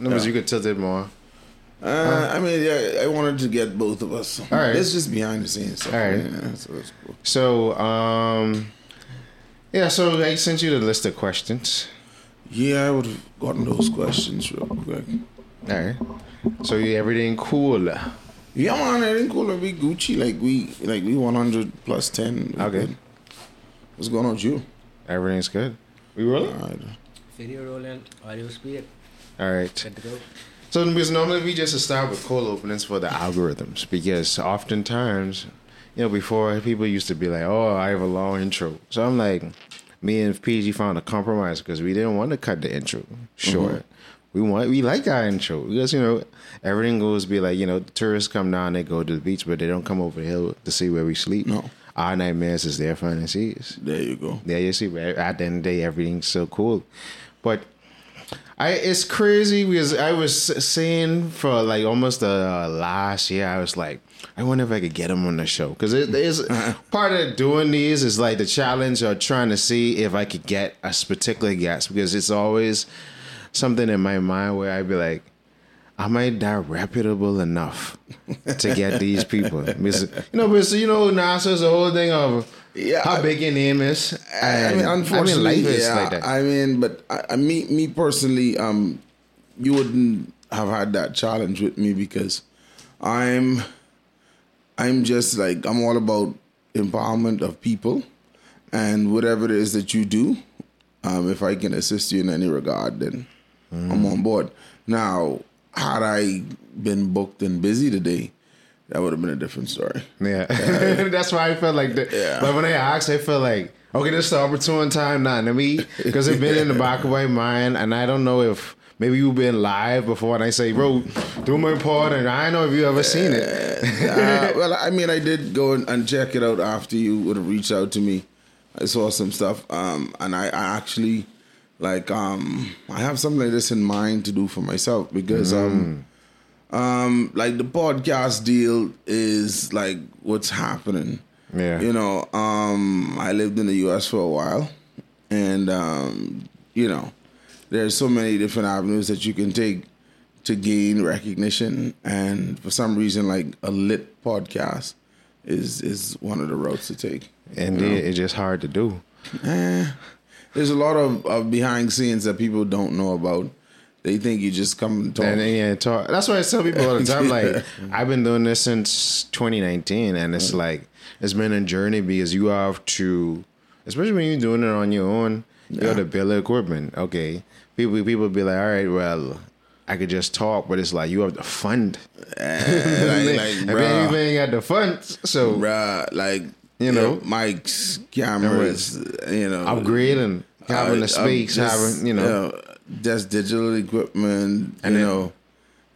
Numbers you could tilt it more. Uh, I mean, yeah, I wanted to get both of us. All right. It's just behind the scenes stuff. All right. Yeah, so it's cool. So, um, yeah. So I sent you the list of questions. Yeah, I would have gotten those questions real quick. All right. So you everything cool? Yeah, man, everything cool. We Gucci, like we, like we one hundred plus ten. We Okay. good. What's going on with you? Everything's good. We rolling? All right. Video rolling, audio speed, All right. So because normally we just start with cold openings for the algorithms because oftentimes, you know, before people used to be like, "Oh, I have a long intro," so I'm like, me and PG found a compromise because we didn't want to cut the intro mm-hmm. short. We want we like our intro because you know everything goes be like you know tourists come down they go to the beach but they don't come over the hill to see where we sleep. No. our nightmares is their fantasies. There you go. Yeah, you see, at the end of the day, everything's so cool. But I, it's crazy because I was saying for like almost the uh, last year, I was like, I wonder if I could get him on the show because it is part of doing these is like the challenge of trying to see if I could get a particular guest because it's always something in my mind where I'd be like. Am I that reputable enough to get these people? Because, you know, because you know, Nassau's the whole thing of Yeah, how I- big your name is. I And, mean, unfortunately, life is yeah. like that. I mean, but I, I me, me personally, um, you wouldn't have had that challenge with me because I'm, I'm just like I'm all about empowerment of people, and whatever it is that you do, um, if I can assist you in any regard, then I'm on board. Now, had I been booked and busy today, that would have been a different story. yeah, that's why I felt like that. Yeah. But when they asked, I felt like, okay, this is the opportune time now to me because it's been in the back of my mind, and I don't know if maybe you've been live before, and I say, bro, do my part, and I don't know if you ever seen it. uh, well, I mean, I did go and, check it out after you would have reached out to me. I saw some stuff, um, and I, I actually like um, I have something like this in mind to do for myself because um, um, like the podcast deal is like what's happening. Yeah. You know, um, I lived in the U.S. for a while, and um, you know, there's so many different avenues that you can take to gain recognition, and for some reason, like a lit podcast is is one of the roads to take. And it, it's just hard to do. There's a lot of, of behind scenes that people don't know about. They think you just come and talk. And then, yeah, talk. That's why I tell people all the time. Like I've been doing this since 2019, and it's like it's been a journey because you have to, especially when you're doing it on your own. You have to build equipment. Okay, people people be like, all right, well, I could just talk, but it's like you have to fund. like, like, and bruh. you got the funds, so Bruh, like You know? mics, cameras, you know, upgrading, having uh, the space, just, having you know, just digital equipment, And you then- know,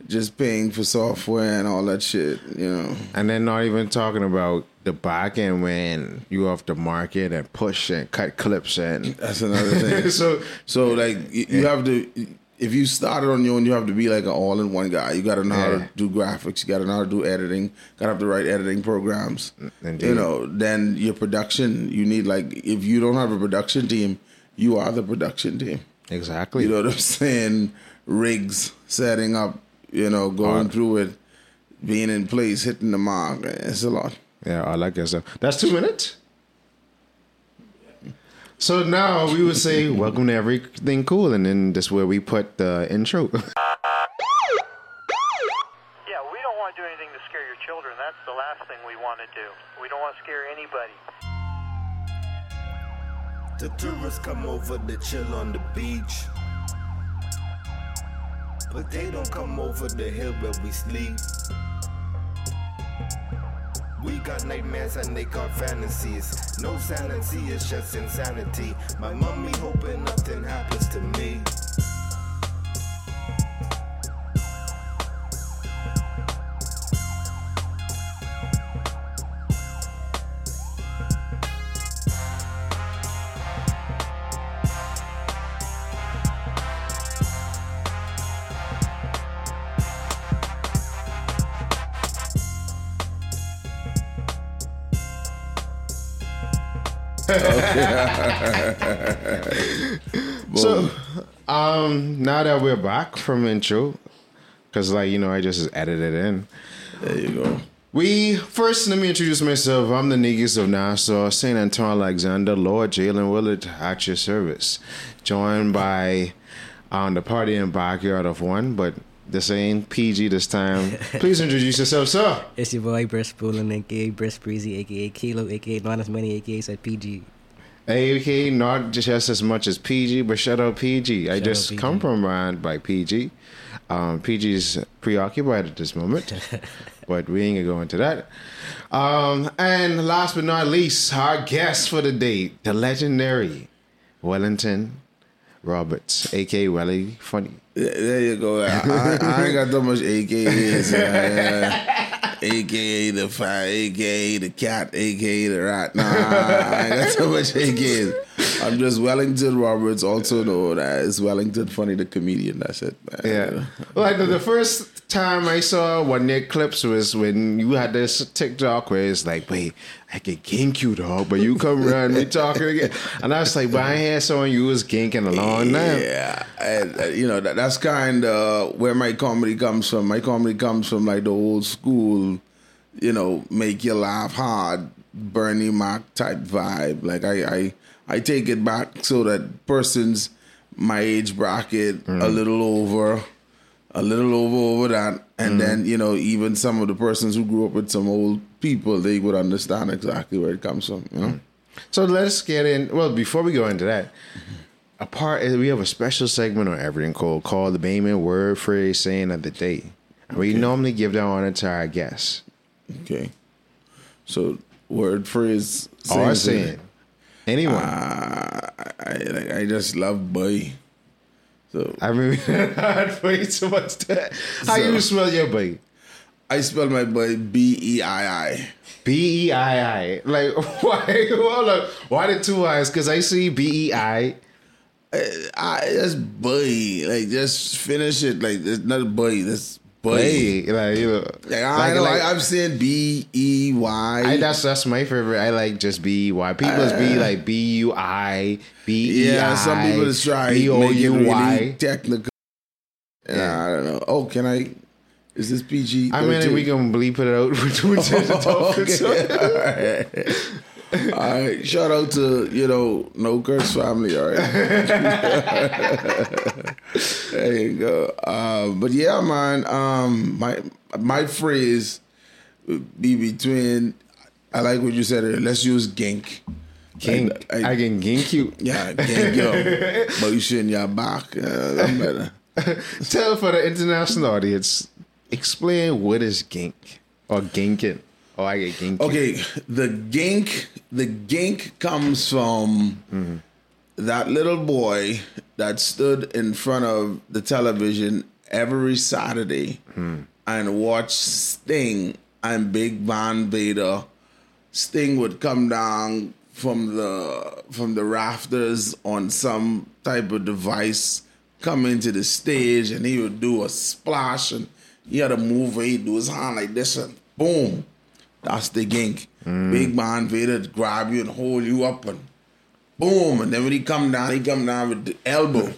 just paying for software and all that shit, you know. and then not even talking about the back end when you off the market and push and cut clips and That's another thing. so so like you, you have to if you started on your own, you have to be like an all in one guy. You gotta know how to do graphics, you gotta know how to do editing, gotta have the right editing programs. Mm, indeed. You know, then your production, you need like if you don't have a production team, you are the production team. Exactly. You know what I'm saying? Rigs, setting up, you know, going Art. through it, being in place, hitting the mark. It's a lot. Yeah, I like that stuff. That's two minutes. So now we would say, "Welcome to everything cool," and then this is where we put the intro. Yeah, we don't want to do anything to scare your children. That's the last thing we want to do. We don't want to scare anybody. The tourists come over to chill on the beach. But they don't come over the hill where we sleep. We got nightmares and they got fantasies. No sanity, it's just insanity. My mommy hoping nothing happens to me. so Um, now that we're back from intro, because like you know, I just edited it in. There you go. We first let me introduce myself. I'm the niggas of Nassau, Saint Antoine Alexander, Lord Jalen Willard at your service. Joined by um, the party in backyard of one, but this ain't PG this time. Please introduce yourself, sir. It's your boy Breast Poolin, aka Breast Breezy, aka Kilo, aka Not As Many, aka Said PG. AK, not just as much as PG, but shout out PG. I just out PG. come from around by PG. Um, PG's preoccupied at this moment, but we ain't gonna go into that. Um, and last but not least, our guest for the day, the legendary Wellington Roberts, aka Welly Funny. There there you go. I, I, I ain't got that much AKAs. AKA the fire, AKA the cat, AKA the rat. Nah, I got so much AKAs. I'm just Wellington Roberts, also known as Wellington Funny the comedian. That's it. Man. Yeah. Like the, the first time I saw one of their clips was when you had this TikTok where it's like, wait, I could gink you, dog, but you come around me talking again. And I was like, but I had someone you was ginking a long time. Yeah, and, uh, you know that, that's kind of where my comedy comes from. My comedy comes from like the old school, you know, make you laugh hard, Bernie Mac type vibe. Like I, I, I take it back so that persons my age bracket a mm. little over, a little over over that, and mm. then you know even some of the persons who grew up with some old people, they would understand exactly where it comes from. You know. Mm. So let's get in. Well, before we go into that, a part we have a special segment on everything called called the Bayman word phrase saying of the day. And we normally give that honor to our guests. Okay. So word phrase saying- saying. Anyone. Uh, I like I just love boy. So I mean, I'd wait so much that. How So- you spell your boy? I spell my boy B E I I. B E I I. Like why? Hold up. Why the two eyes? Because I see B E I. I just boy. Like just finish it. Like it's not boy. That's boy. Hey, like you know. Like, I like- know. like- I'm saying B E Y. I, that's that's my favorite. I like just B E Y. People is B uh, like B U I B E I. yeah, some people just try B O U really technical. Yeah, I don't know. Oh, can I? Is this PG? I mean, we can bleep it out. Which is topic. Okay. All right. Shout out to, you know, No Curse family. All right. there you go. Uh, but yeah, man, um, my my phrase would be between, I like what you said earlier. Let's use gink. Gink. I- I, can gink you. Yeah, gink, yo. but you shouldn't your back. Uh, better. Tell for the international audience. Explain what is gink or ginking. Oh, I get gink. Okay, the gink, the gink comes from mm-hmm. that little boy that stood in front of the television every Saturday mm-hmm. and watched Sting and Big Van Vader. Sting would come down from the from the rafters on some type of device, come into the stage, and he would do a splash, and he had a move where he'd do his hand like this, and boom, that's the gink. Big Van Vader grab you and hold you up, and boom, and then when he come down, he come down with the elbow.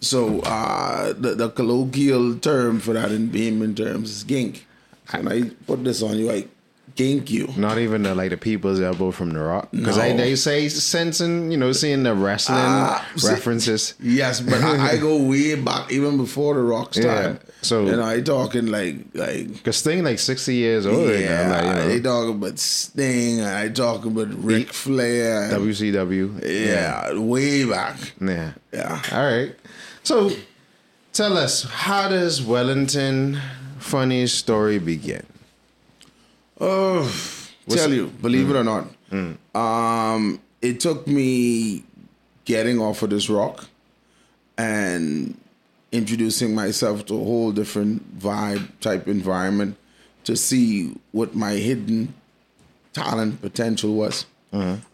So uh, the the colloquial term for that in Beeman terms is gink. When I put this on you, I gink you. Not even the, like the people's elbow from the rock. Because No. they, they say sensing, you know, seeing the wrestling ah, see- references. Yes, but I, I go way back, even before the Rock's Yeah, time. so- you know, I talking like like Because Sting like 60 years old yeah, now. Like, they you know, talking about Sting, I talking about Ric Flair. WCW. yeah, way back. Yeah. Yeah. All right. So tell us, how does Wellington funny story begin? Oh, tell you, believe it or not, um, it took me getting off of this rock and introducing myself to a whole different vibe type environment to see what my hidden talent potential was.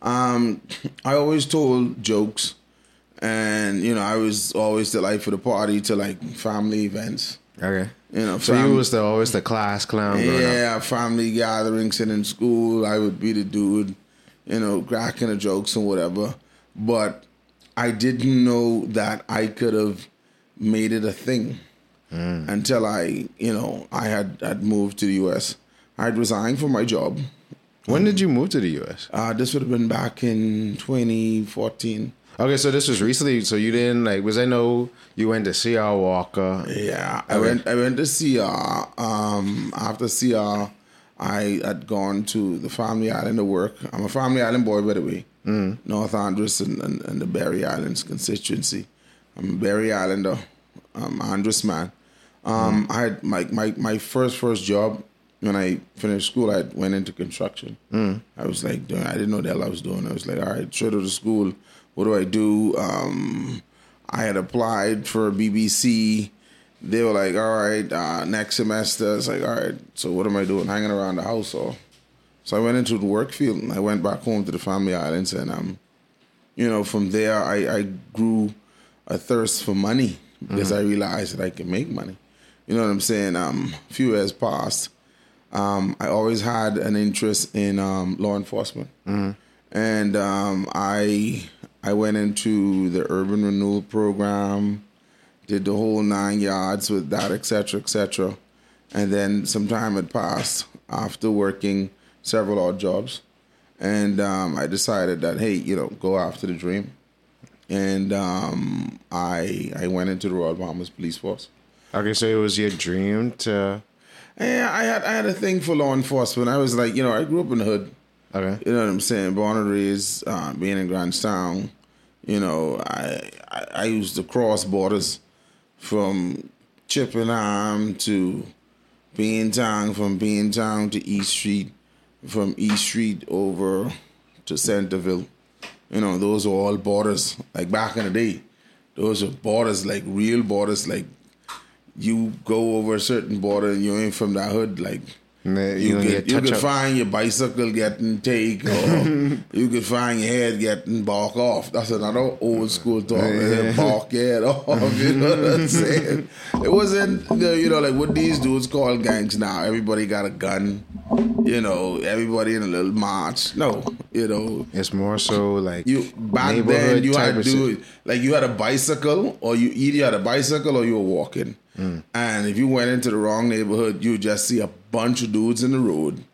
Um, I always told jokes, and you know, I was always the life of the party to like family events. Okay. You know, So fam- you was the always the class clown yeah, family gatherings and in school, I would be the dude, you know, cracking the jokes and whatever. But I didn't know that I could have made it a thing until I, you know, I had had moved to the U.S. I had resigned from my job. When did you move to the U.S.? Uh, this would have been back in 2014. Okay, so this was recently. So you didn't like? Was I know you went to CR Walker? Yeah, I went. I went to CR. Um, after CR, I had gone to the Family Island to work. I'm a Family Island boy, by the way. Mm. North Andros and, and, and the Berry Islands constituency. I'm a Berry Islander. I'm Andros man. Um, I had my, my my first first job when I finished school. I went into construction. I was like, doing, I didn't know the hell I was doing. I was like, all right, straight to of school. What do I do? Um, I had applied for BBC. They were like, all right, uh, next semester. It's like, all right, so what am I doing? Hanging around the house or? So I went into the work field and I went back home to the family islands and um, you know, from there I, I grew a thirst for money because I realized that I can make money. You know what I'm saying? Um, a few years passed. Um, I always had an interest in um, law enforcement, and um, I I went into the urban renewal program, did the whole nine yards with that, etc., etc. And then some time had passed after working several odd jobs, and um, I decided that hey, you know, go after the dream, and um, I I went into the Royal Bahamas Police Force. Okay, so it was your dream to. Yeah, I had I had a thing for law enforcement. I was like, you know, I grew up in the hood. Okay. You know what I'm saying? Born and raised, uh, being in Grants Town. You know, I, I I used to cross borders from Chippingham to Beantown, from Beantown to East Street, from East Street over to Centerville. You know, those were all borders. Like back in the day, those are borders, like real borders. Like you go over a certain border and you ain't from that hood, like You, you could, get you could find your bicycle getting take, or you could find your head getting bark off. That's another old school talk. Yeah. Eh, bark your head off. You know what I'm saying? It wasn't, you know, like what these dudes call gangs now. Everybody got a gun. You know, everybody in a little march. No, you know, It's more so like you back then you had to do like you had a bicycle or you either had a bicycle or you were walking. Mm. And if you went into the wrong neighborhood, you would just see a bunch of dudes in the road.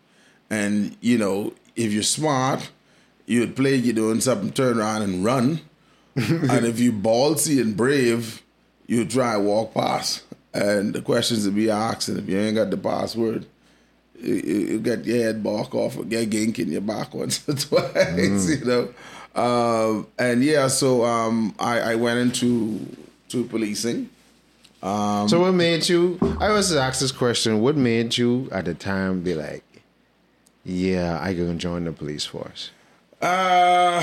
And you know, if you're smart, you would play you doing something, turn around and run. and if you ballsy and brave, you would try and walk past. And the questions would be asked, and if you ain't got the password, you, you get your head bark off or get gink in your back once or twice, you know. Um, and yeah, so um, I, I went into to policing. So what made you? I always ask this question: What made you at the time be like, "Yeah, I can join the police force"? Uh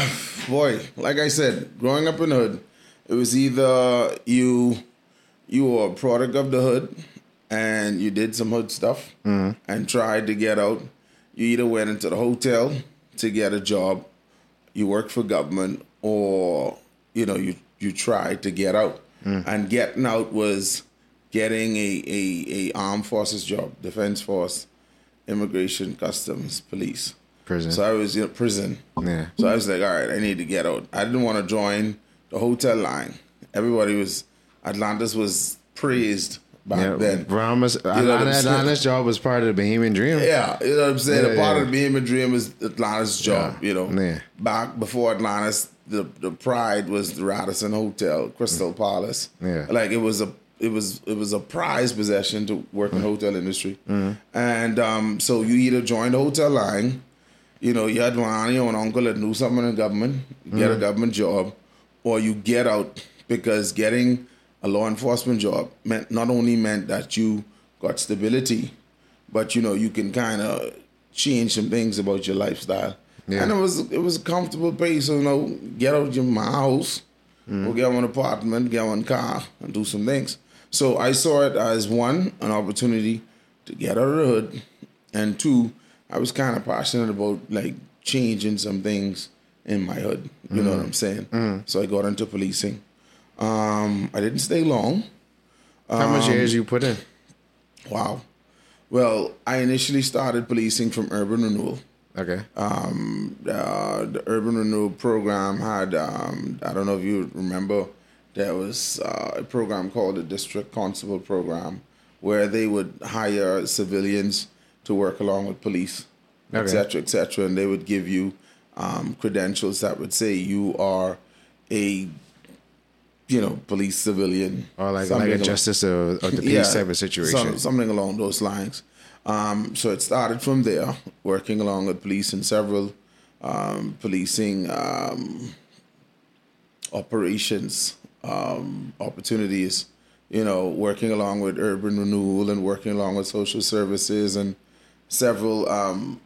boy, like I said, growing up in the hood, it was either you you were a product of the hood and you did some hood stuff and tried to get out. You either went into the hotel to get a job, you worked for government, or you know, you you tried to get out. Mm. And getting out was getting a, a, a armed forces job, defense force, immigration, customs, police. Prison. So I was in prison. Yeah. So I was like, all right, I need to get out. I didn't want to join the hotel line. Everybody was Atlantis was praised back yeah, then. Brahmas, know what I'm Atlanta, saying? Atlantis job was part of the Bahamian Dream. Yeah, you know what I'm saying. Yeah, a part yeah. of the Bahamian Dream is Atlantis' job. You know, Yeah. back before Atlantis, the the pride was the Radisson Hotel, Crystal mm. Palace. Yeah. like it was a it was it was a prized possession to work in the mm. hotel industry. Mm. And um, so you either join the hotel line, you know, you had one auntie or an uncle that knew something in government, get a government job, or you get out because getting a law enforcement job meant not only meant that you got stability, but you know you can kind of change some things about your lifestyle. Yeah. And it was it was a comfortable so you know, get out of your my house, or get one apartment, get one car, and do some things. So I saw it as one an opportunity to get out of the hood, and two, I was kind of passionate about like changing some things in my hood. You know what I'm saying? So I got into policing. Um, I didn't stay long. How Um, much years you put in? Wow. Well, I initially started policing from urban renewal. Okay. um, uh, the Urban Renewal Program had, um, I don't know if you remember, there was uh, a program called the District Constable Program where they would hire civilians to work along with police, Okay. et cetera, et cetera. And they would give you um, credentials that would say you are a, you know, police civilian. or like like a justice or, of the peace type of situation. some- something along those lines. Um, so it started from there, working along with police in several um, policing um, operations, um, opportunities. You know, working along with urban renewal and working along with social services and several um,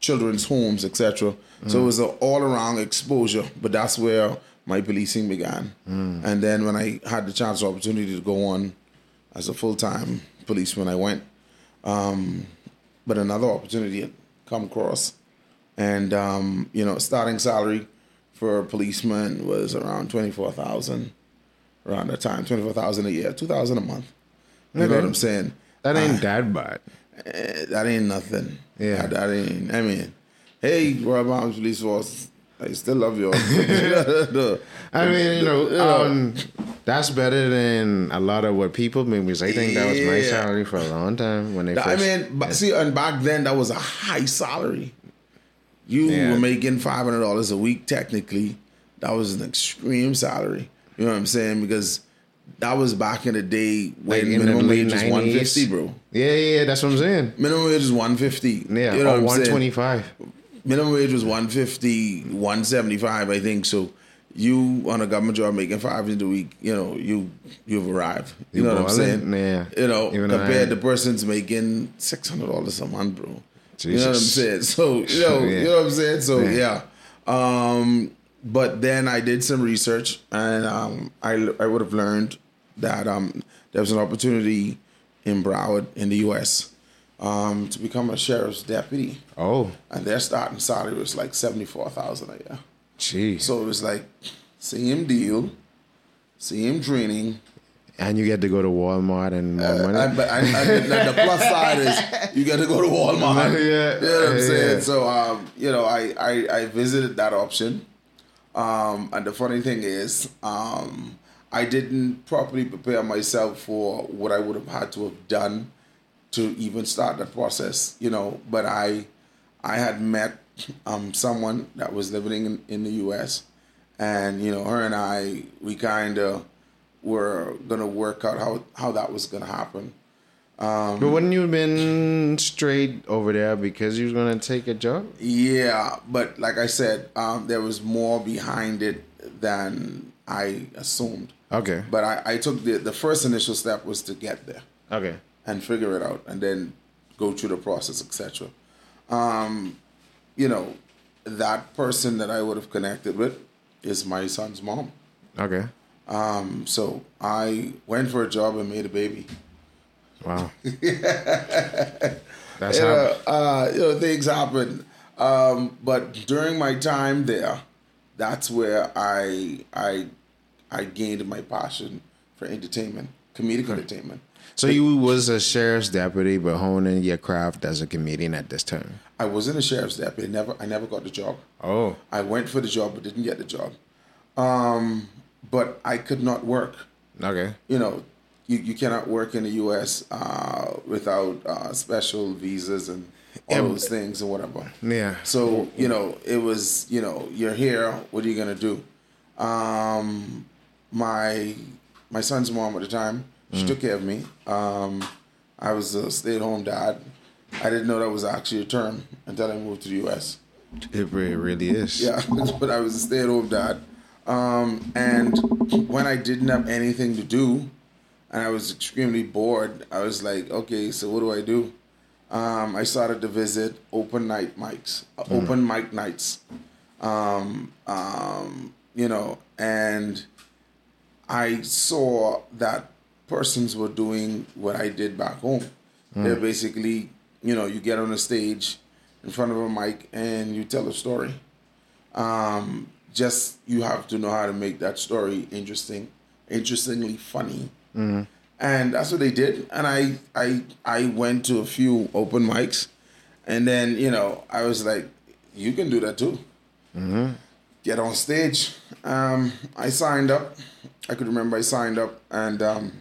children's homes, etc. So it was an all-around exposure. But that's where my policing began. And then when I had the chance, or opportunity to go on as a full-time policeman, I went. Um, but another opportunity had come across, and um, you know, starting salary for a policeman was around twenty-four thousand. Around that time, twenty-four thousand a year, two thousand a month. You know what I'm saying? that ain't that bad. Eh, that ain't nothing. Yeah. that, that ain't. I mean, hey, Royal Bahamas Police Force, I still love you. I mean, you know, um, that's better than a lot of what people make because I think that was my salary for a long time when they I first. mean, but see, and back then that was a high salary. You Yeah. were making five hundred dollars a week. Technically, that was an extreme salary. You know what I'm saying? Because that was back in the day when the minimum wage was one fifty, bro. Yeah, yeah, that's what I'm saying. Minimum wage is one fifty. Yeah, you know or what I'm saying? 125. minimum wage was 150 175 i think so you on a government job making five hundred a week you know you you've arrived you, You know what i'm saying Yeah. you know Even compared to persons making $600 a month bro you know what i'm saying so you know Yeah. you know what i'm saying so Yeah. yeah um but then i did some research and um i i would have learned that um there was an opportunity in broward in the us um to become a sheriff's deputy Oh, and their starting salary was like seventy four thousand a year. jeez. So it was like same deal, same training. and you get to go to Walmart and more money. And, but I, I, the, plus side is you get to go to Walmart. Yeah, you know what I'm yeah. saying. So um, you know, I, I I visited that option, um, and the funny thing is, um, I didn't properly prepare myself for what I would have had to have done to even start the process. You know, but I I had met um, someone that was living in, in the U.S. and you know her and I we kind of were gonna work out how how that was gonna happen. but wouldn't you have been straight over there because you was gonna take a job? Yeah, but like I said, um, there was more behind it than I assumed. Okay. But I, I took the the first initial step was to get there Okay. And figure it out, and then go through the process, etc. Um, you know, that person that I would have connected with is my son's mom. Okay. Um, so I went for a job and made a baby. Wow. That's you how. know, uh, you know, things happen. Um, but during my time there, that's where I I I gained my passion for entertainment, comedic entertainment. So you was a sheriff's deputy, but honing your craft as a comedian at this time. I wasn't a sheriff's deputy. Never, I never got the job. Oh. I went for the job, but didn't get the job. Um, but I could not work. Okay. You know, you, you cannot work in the U.S. Uh, without uh, special visas and all Yeah. those things and whatever. Yeah. So you know, it was you know, you're here. What are you gonna do? Um, my my son's mom at the time, she took care of me. Um, I was a stay-at-home dad. I didn't know that was actually a term until I moved to the U.S. It really is. Yeah, but I was a stay-at-home dad. Um, and when I didn't have anything to do, and I was extremely bored, I was like, okay, so what do I do? Um, I started to visit open night mics, uh, open mic nights. Um, um, you know, and I saw that persons were doing what I did back home. They're basically, you know, you get on a stage in front of a mic and you tell a story. Um, just you have to know how to make that story interesting, interestingly funny. And that's what they did. And I, I, I went to a few open mics, and then you know I was like, you can do that too. Get on stage. Um, I signed up. I could remember I signed up, and um,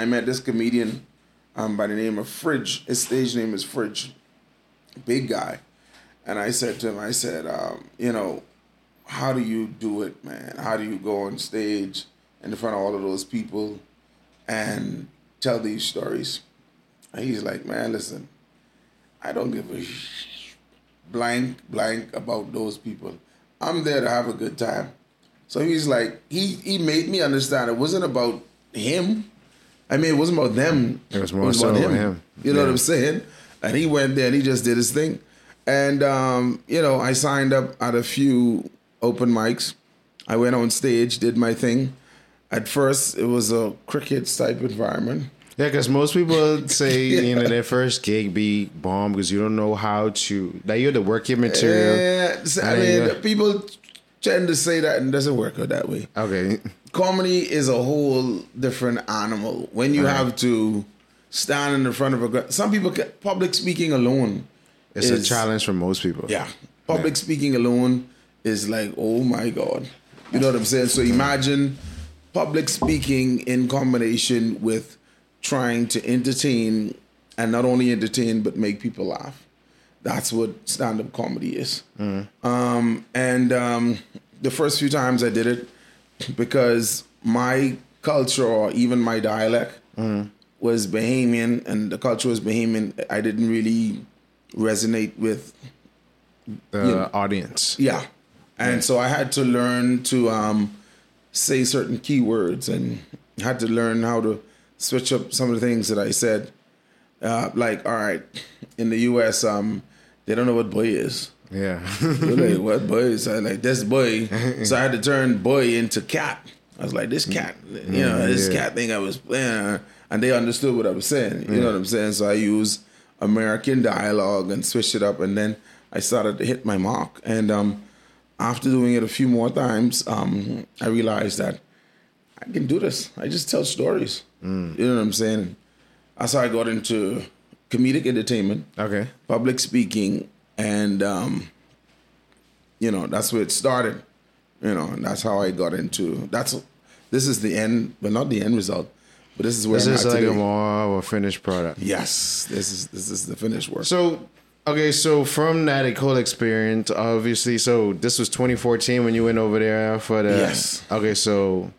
I met this comedian um, by the name of Fridge. His stage name is Fridge. Big guy. And I said to him, I said, um, you know, how do you do it, man? How do you go on stage in front of all of those people and tell these stories? And he's like, man, listen, I don't give a sh- blank, blank about those people. I'm there to have a good time. So he's like, he he made me understand it wasn't about him. I mean, it wasn't about them. It was more so about him. You know what I'm saying? And he went there and he just did his thing. And um, you know, I signed up at a few open mics. I went on stage, did my thing. At first, it was a cricket type environment. Yeah, because most people say you know their first gig be bomb because you don't know how to like you have to work your material. Yeah, so, I mean, people tend to say that and it doesn't work out that way. Okay, comedy is a whole different animal. When you have to stand in the front of a some people ca- public speaking alone it's is- a challenge for most people. Yeah, public speaking alone is like oh my god, you know what I'm saying. So imagine public speaking in combination with trying to entertain and not only entertain but make people laugh. That's what stand up comedy is. Um, and um, the first few times I did it, because my culture or even my dialect was Bahamian and the culture was Bahamian, I didn't really resonate with the Yeah. audience. yeah. And so I had to learn to um, say certain keywords and had to learn how to switch up some of the things that I said. Uh, like, all right, in the US, um, they don't know what boy is. Yeah, like, what boy is that? Like, this boy. So I had to turn boy into cat. I was like, this cat, you know, this yeah. cat thing I was playing. And they understood what I was saying. You know what I'm saying? So I used American dialogue and switched it up. And then I started to hit my mark. And um, after doing it a few more times, um, I realized that I can do this. I just tell stories. You know what I'm saying? That's how I got into comedic entertainment okay. public speaking and um you know that's where it started you know and that's how i got into that's this is the end but not the end result but this is where This I'm is like a more of a finished product. yes this is this is the finished work So, okay, so from that whole experience, obviously, so this was 2014 when you went over there for the. Yes. Okay, so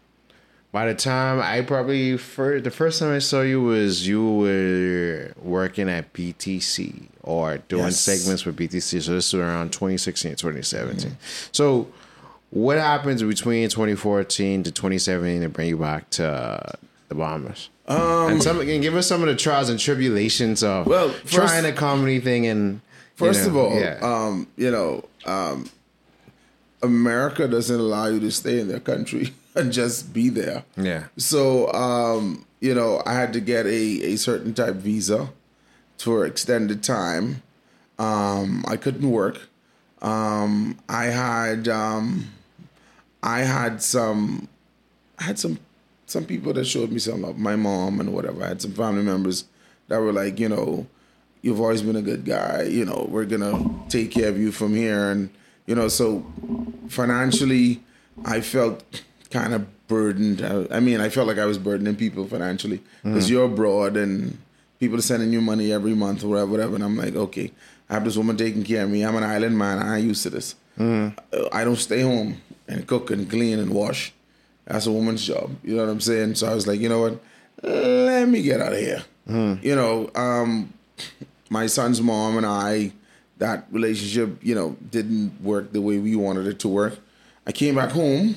by the time I probably first, the first time I saw you was you were working at BTC or doing Yes. segments with BTC. So this was around 2016, 2017. Mm-hmm. So, what happens between 2014 to 2017 to bring you back to uh, the Bombers? Um, and some, you give us some of the trials and tribulations of Well, first- trying a comedy thing and First know, of all, yeah. um, you know, um, America doesn't allow you to stay in their country and just be there. Yeah. So, um, you know, I had to get a, a certain type visa for extended time. Um, I couldn't work. Um, I had um, I had some I had some some people that showed me some love. My mom and whatever. I had some family members that were like, you know, you've always been a good guy. You know, we're gonna take care of you from here, and you know, so financially, I felt kind of burdened. I, I mean, I felt like I was burdening people financially because you're abroad and people are sending you money every month or whatever, whatever. And I'm like, okay, I have this woman taking care of me. I'm an island man. I ain't used to this. Uh, I don't stay home and cook and clean and wash. That's a woman's job. You know what I'm saying? So I was like, you know what? Let me get out of here. You know, um, my son's mom and I, that relationship, you know, didn't work the way we wanted it to work. I came back home,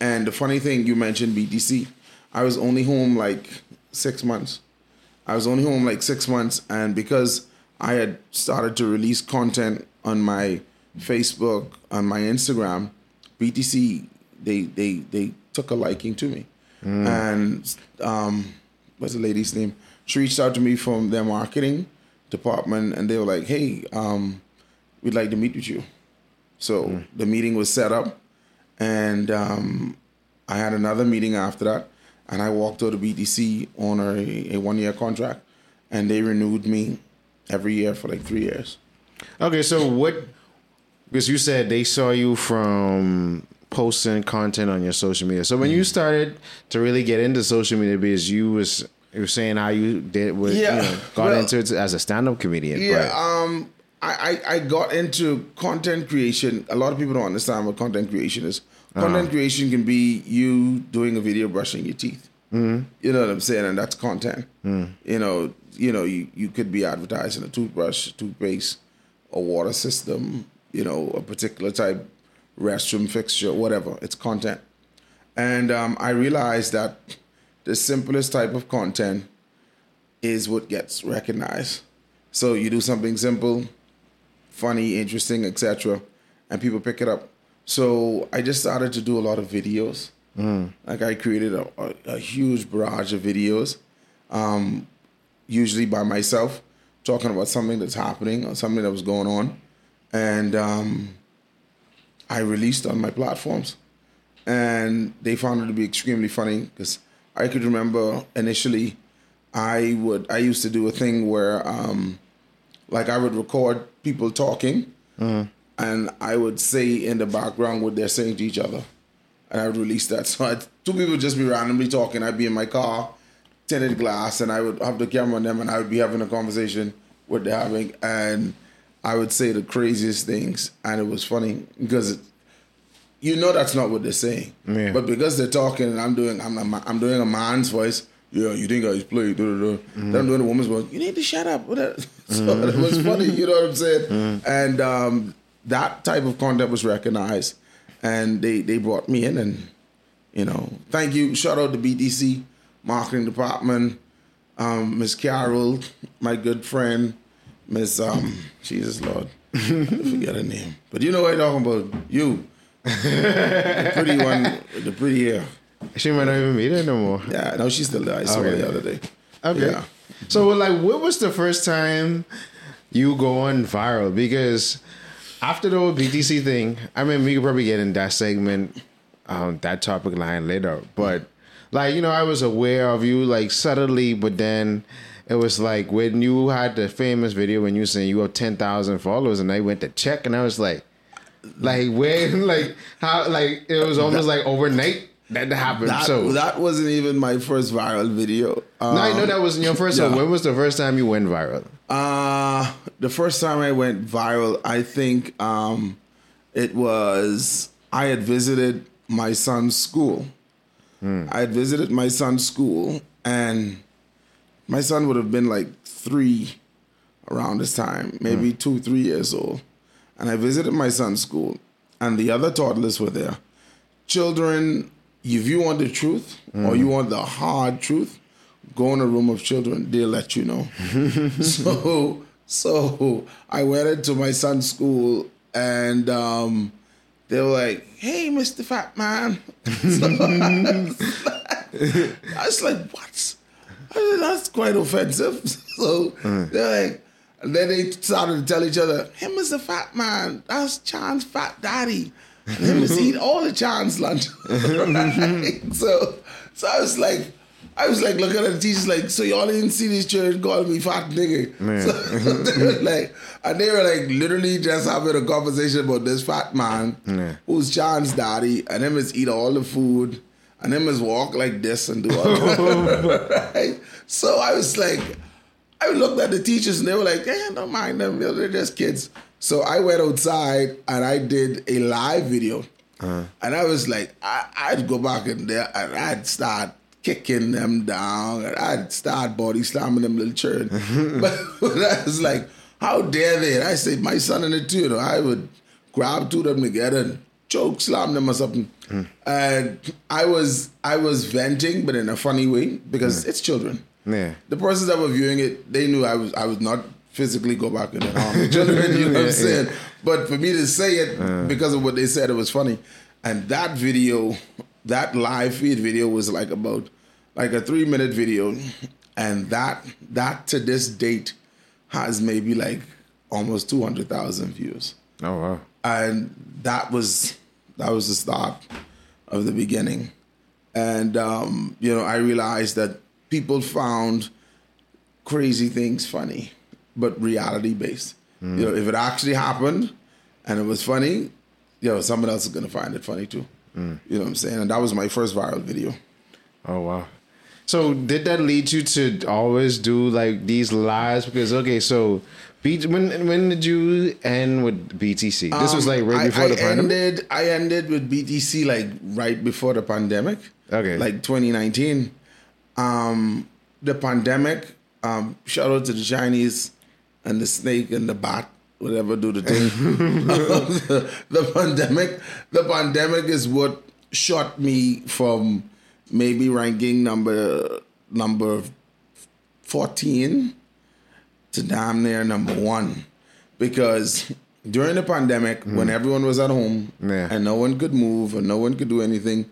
and the funny thing, you mentioned BTC. I was only home like six months. I was only home like six months, and because I had started to release content on my Facebook, on my Instagram, BTC they they they took a liking to me, and um, what's the lady's name? She reached out to me from their marketing department, and they were like, "Hey, um, we'd like to meet with you." So the meeting was set up, and um, I had another meeting after that, and I walked out to BTC on a, a one year contract, and they renewed me every year for like three years. Okay, so what because you said they saw you from posting content on your social media. So when Mm. you started to really get into social media, because you was you were saying how you did with Yeah, you know, got well- into it as a stand up comedian. Yeah, but- um, I, I I got into content creation. A lot of people don't understand what content creation is. Content creation can be you doing a video brushing your teeth. Mm-hmm. You know what I'm saying, and that's content. You know, you know, you, you could be advertising a toothbrush, toothpaste, a water system. You know, a particular type restroom fixture, whatever. It's content, and um, I realized that the simplest type of content is what gets recognized. So you do something simple, funny, interesting, etc., and people pick it up. So I just started to do a lot of videos. Like I created a, a, a huge barrage of videos, um, usually by myself, talking about something that's happening or something that was going on, and um, I released on my platforms, and they found it to be extremely funny because I could remember initially, I would I used to do a thing where um, like I would record people talking, and I would say in the background what they're saying to each other, and I would release that. So I'd, two people would just be randomly talking. I'd be in my car, tinted glass, and I would have the camera on them, and I would be having a conversation what they're having, and I would say the craziest things, and it was funny because. It, you know that's not what they're saying. Yeah. But because they're talking and I'm doing I'm, I'm, I'm doing a man's voice, yeah, you think I just play, da, da, da. Then I'm doing a woman's voice, you need to shut up. So it was funny, you know what I'm saying? And um, that type of content was recognized and they, they brought me in and, you know, thank you. Shout out to BTC, marketing department, um, Miss Carol, my good friend, Miss um, Jesus Lord. I forget her name. But you know what I'm talking about. You. the pretty one, the pretty hair. She might not even be there no more. Yeah, no, she's still there. I saw her Okay. the other day. Okay. Yeah. So, like, what was the first time you going viral? Because after the whole BTC thing, I mean, we could probably get in that segment, um, that topic line later. But, like, you know, I was aware of you, like, subtly, but then it was like when you had the famous video when you saying you have 10,000 followers, and I went to check, and I was like, like, when, like, how, like, it was almost like overnight that happened. That, so, that wasn't even my first viral video. Um, no, I know that wasn't your first one. yeah. When was the first time you went viral? Uh, the first time I went viral, I think um, it was I had visited my son's school. I had visited my son's school, and my son would have been like three around this time, maybe two, three years old. And I visited my son's school, and the other toddlers were there. Children, if you want the truth or you want the hard truth, go in a room of children. They'll let you know. so, so I went into my son's school, and um, they were like, "Hey, Mister Fat Man." So I was like, "What?" I said, That's quite offensive. So they're like, and then they started to tell each other, him is the fat man. That's Chan's fat daddy. And him is eat all the Chan's lunch. Right? So so I was like, I was like looking at the teachers like, so y'all didn't see this children calling me fat nigga. So they were like, and they were like literally just having a conversation about this fat man Yeah. who's Chan's daddy, and him is eat all the food, and him is walk like this and do all that. right? So I was like, I looked at the teachers and they were like, yeah, don't mind them, they're just kids. So I went outside and I did a live video. Uh-huh. And I was like, I, I'd go back in there and I'd start kicking them down and I'd start body slamming them little children. but, I was like, how dare they? And I said, my son and the two, you know, I would grab two of them together and choke slam them or something. Hmm. And I was I was venting, but in a funny way, because hmm. it's children Yeah. the persons that were viewing it, they knew I was I was not physically go back and harm the children. You know what I'm saying? But for me to say it because of what they said, it was funny. And that video, that live feed video, was like about like a three minute video, and that that to this date has maybe like almost two hundred thousand views Oh wow. and that was that was the start of the beginning and um, you know i realized that people found crazy things funny but reality based you know if it actually happened and it was funny, you know, someone else is gonna find it funny too. Mm. You know what I'm saying? And that was my first viral video. Oh wow. So did that lead you to always do like these lives? Because okay, so when when did you end with BTC? This was Um, like right I- before I the pandemic. Ended, I ended with BTC like right before the pandemic. Okay. Like 2019. Um, the pandemic. Um, shout out to the Chinese and the snake and the bat, whatever do the thing. the pandemic. The pandemic is what shot me from maybe ranking number number 14 to damn near number one because during the pandemic hmm. when everyone was at home Yeah. and no one could move and no one could do anything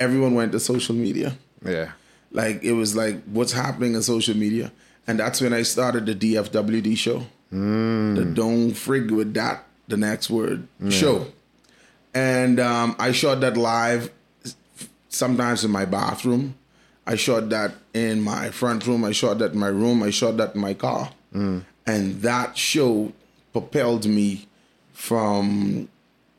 everyone went to social media Yeah. like it was like what's happening in social media and that's when i started the dfwd show. The don't frig with that the next word show. And um, i shot that live sometimes in my bathroom. I shot that in my front room. I shot that in my room. I shot that in my car. And that show propelled me from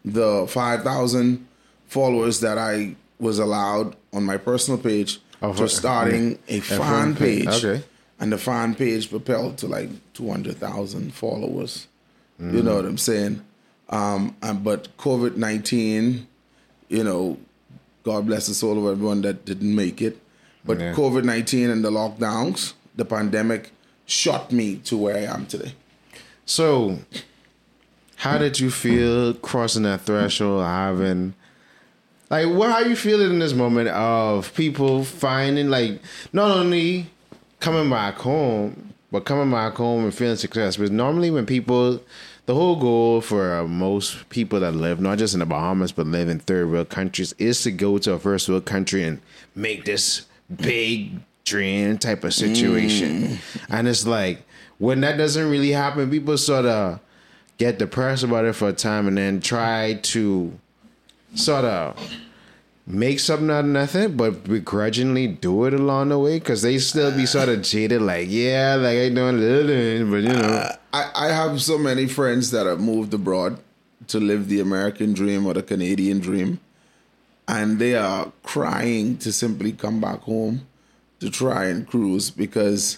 the 5000 followers that i was allowed on my personal page Oh, to for- starting a fan page. Okay. And the fan page propelled to like 200,000 followers. Mm. You know what I'm saying? Um, and, but COVID 19, you know, God bless the soul of everyone that didn't make it. But Yeah. COVID 19 and the lockdowns, the pandemic shot me to where I am today. So, how did you feel crossing that threshold, having like what? How you feeling in this moment of people finding like not only coming back home, but coming back home and feeling success? Because normally when people, the whole goal for most people that live not just in the Bahamas but live in third world countries is to go to a first world country and make this big dream type of situation. Mm. And it's like when that doesn't really happen, people sort of get depressed about it for a time and then try to sort of make something out of nothing, but begrudgingly do it along the way because they still be sort of jaded, like, yeah, like I doing a little bit, but you know. I, I have so many friends that have moved abroad to live the American dream or the Canadian dream, and they are crying to simply come back home to try and cruise because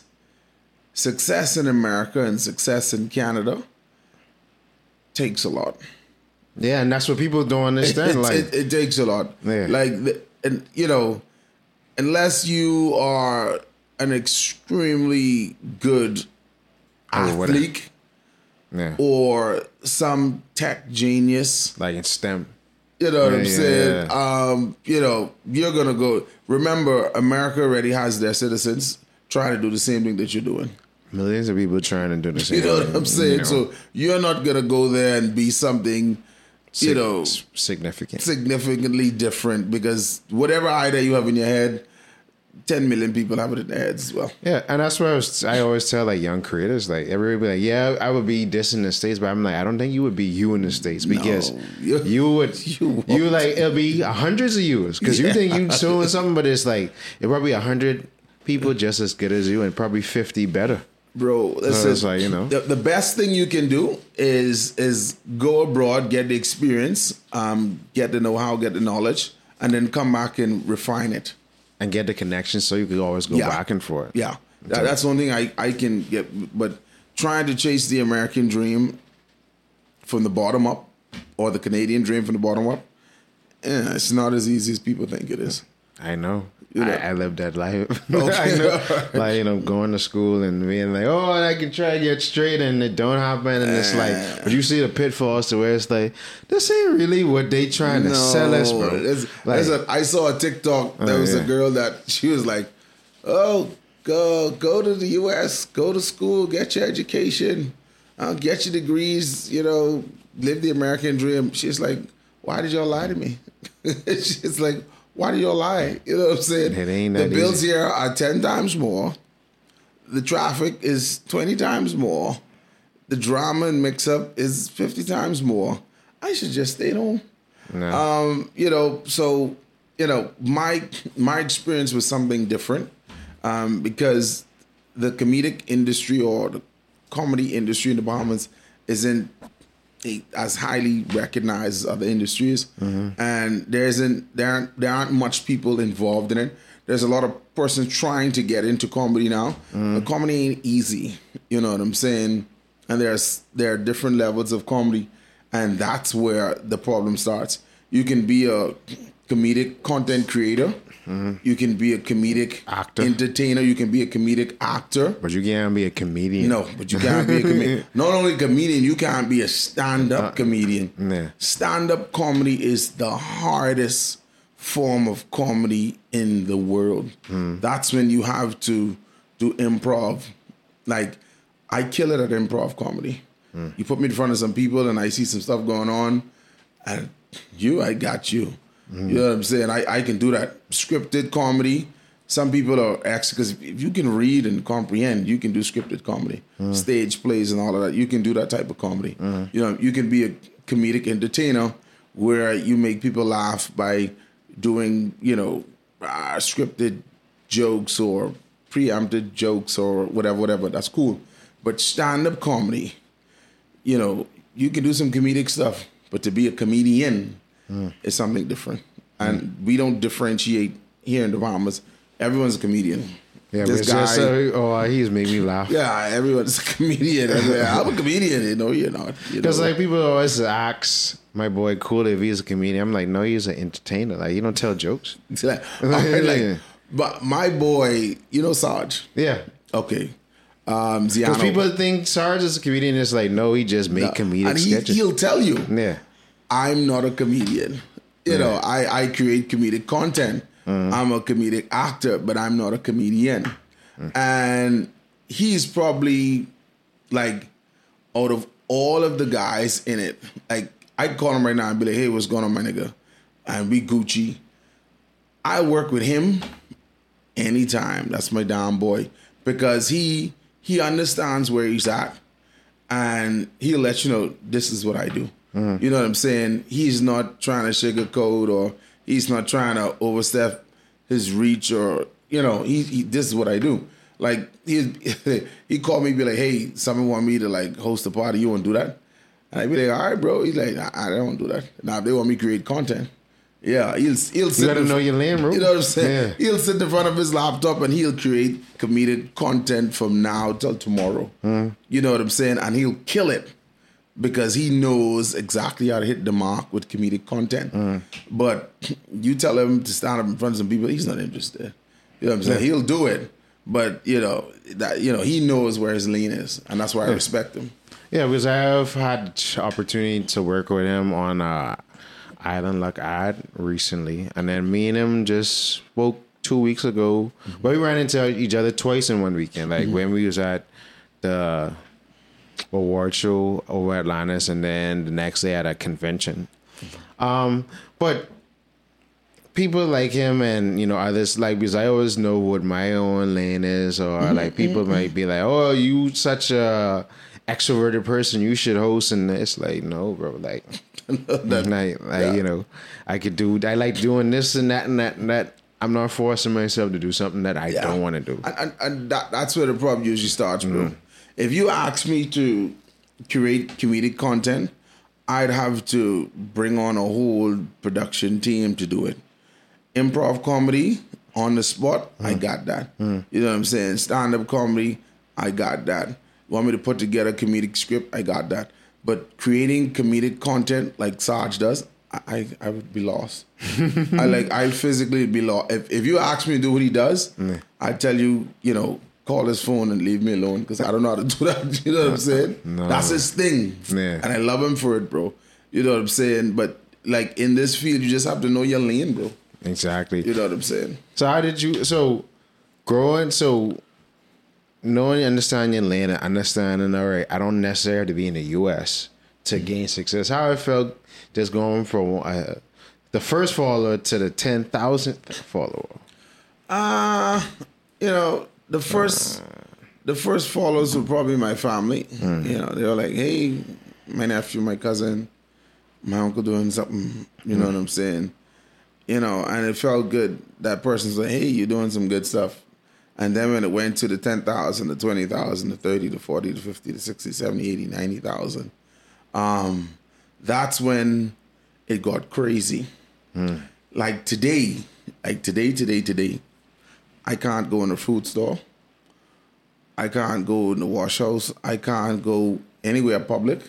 success in America and success in Canada takes a lot. Yeah, and that's what people don't understand. It, like, it, it takes a lot. Yeah. Like, and you know, unless you are an extremely good Oh, athlete yeah, or some tech genius, like in STEM. you know what Yeah, I'm yeah, saying? Um, you know, you're gonna go. Remember, America already has their citizens trying to do the same thing that you're doing. Millions of people trying to do the same. You know what I'm saying? you know. So you're not gonna go there and be something, you know, significant. significantly different because whatever idea you have in your head, 10 million people have it in their heads as well. Yeah, and that's why I, was, I always tell like young creators, like everybody, be like, yeah, I would be this in the states, but I'm like, I don't think you would be you in the states because you- you, would, you you, like it'll be hundreds of yous because you think you're doing something, but it's like it probably a hundred people just as good as you and probably fifty better. Bro, listen, it's like, you know. the, the best thing you can do is is go abroad, get the experience, um, get the know-how, get the knowledge, and then come back and refine it. And get the connection so you could always go Yeah. back and forth. Yeah, that, that's one thing I, I can get. But trying to chase the American dream from the bottom up, or the Canadian dream from the bottom up, eh, it's not as easy as people think it is. I know. You know. I, I lived that life. Okay. I know. Like, you know, going to school and being like, oh, I can try to get straight and it don't happen. And it's like, but you see the pitfalls to where it's like, this ain't really what they trying to sell us, bro. There's- Like, there's a- I saw a TikTok. There Oh, was yeah. a girl that she was like, "Oh, go go to the U.S., go to school, get your education, uh, get your degrees. You know, live the American dream." She's like, "Why did y'all lie to me?" She's like, "Why do y'all lie?" You know what I'm saying? It ain't the bills easy. here are ten times more. The traffic is twenty times more. The drama and mix up is fifty times more. I should just stay home. no. Um, you know, so you know, my my experience was something different um, because the comedic industry or the comedy industry in the Bahamas isn't as highly recognized as other industries, mm-hmm. and there isn't there aren't, there aren't much people involved in it. There's a lot of persons trying to get into comedy now. Mm-hmm. But comedy ain't easy, you know what I'm saying? And there's there are different levels of comedy, and that's where the problem starts. You can be a comedic content creator. Mm-hmm. You can be a comedic Actor. entertainer. You can be a comedic actor. But you can't be a comedian. No, but you can't be a comedian. Not only a comedian, you can't be a stand-up uh, comedian. yeah. Stand-up comedy is the hardest form of comedy in the world. Hmm. That's when you have to do improv. Like I kill it at improv comedy. Hmm. You put me in front of some people and I see some stuff going on, and you, I got you. You know what I'm saying? I, I can do that. Scripted comedy. Some people are actually because if you can read and comprehend, you can do scripted comedy, stage plays, and all of that. You can do that type of comedy. You know, you can be a comedic entertainer where you make people laugh by doing, you know, uh, scripted jokes or preempted jokes or whatever, whatever. That's cool. But stand up comedy, you know, you can do some comedic stuff, but to be a comedian is something different. And we don't differentiate here in the Bahamas. Everyone's a comedian. Yeah, this guy, so, oh, he's made me laugh. yeah, everyone's a comedian. I'm a comedian. You know, you're not. You know? Because like people always ask my boy Cool if he's a comedian. I'm like, no, he's an entertainer. Like you don't tell jokes. It's like, right, like, but my boy, you know, Sarge. Yeah. Okay, um, Because people think Sarge is a comedian. It's like, no, he just make comedic and he, sketches. he'll tell you, yeah. I'm not a comedian. You know, I, I create comedic content. Uh-huh. I'm a comedic actor, but I'm not a comedian. Uh-huh. And he's probably like out of all of the guys in it, like I'd call him right now and be like, hey, what's going on, my nigga? And we Gucci. I work with him anytime. That's my damn boy. Because he he understands where he's at and he'll let you know this is what I do. Mm-hmm. You know what I'm saying? He's not trying to sugarcoat or he's not trying to overstep his reach or you know he, he this is what I do. Like he he called me be like, hey, someone want me to like host a party. You want to do that? And I be like, all right, bro. He's like, I, I don't do that. Now if they want me to create content, yeah, he'll he'll sit gotta in know your lane, bro. You know what I'm saying? Yeah. He'll sit in front of his laptop and he'll create comedic content from now till tomorrow. Mm-hmm. You know what I'm saying? And he'll kill it because he knows exactly how to hit the mark with comedic content. Mm. But you tell him to stand up in front of some people, he's not interested. You know what I'm saying? He'll do it, but you know that you know he knows where his lane is, and that's why I respect him. Yeah, because I've had opportunity to work with him on uh, Island Luck ad recently, and then me and him just spoke two weeks ago. Mm-hmm. But we ran into each other twice in one weekend. Like mm-hmm. when we was at the award show over at Atlantis, and then the next day at a convention. Mm-hmm. Um, but people like him and you know others like because I always know what my own lane is, or mm-hmm, like people mm-hmm. might be like, "Oh, you such a extroverted person, you should host." And it's like, no, bro, like, like, like you know, I could do. I like doing this and that and that and that. I'm not forcing myself to do something that I Yeah. don't want to do. And, and, and that, that's where the problem usually starts, bro. If you ask me to create comedic content, I'd have to bring on a whole production team to do it. Improv comedy on the spot, I hmm. got that. Hmm. You know what I'm saying? Stand up comedy, I got that. Want me to put together a comedic script, I got that. But creating comedic content like Sarge does, I, I, would be lost. I like I physically be lost. If if you ask me to do what he does, I tell you, you know, call his phone and leave me alone because I don't know how to do that. You know what I'm saying? That's his thing. Yeah. And I love him for it, bro. You know what I'm saying? But like in this field, you just have to know your lane, bro. Exactly. You know what I'm saying? So how did you so growing so knowing understanding your lane and understanding all right, I don't necessarily have to be in the US to gain success. How I felt just going from uh, the first follower to the ten thousandth follower. Uh you know, the first the first followers were probably my family. Mm. You know, they were like, Hey, my nephew, my cousin, my uncle doing something, you know mm. what I'm saying? You know, and it felt good. That person's like, Hey, you're doing some good stuff. And then when it went to the 10,000, the 20,000, the 30, the 40, the 50, the 60, 70, 80, 90,000, um, that's when it got crazy. Hmm. Like today, like today, today, today, I can't go in a food store. I can't go in the wash house. I can't go anywhere public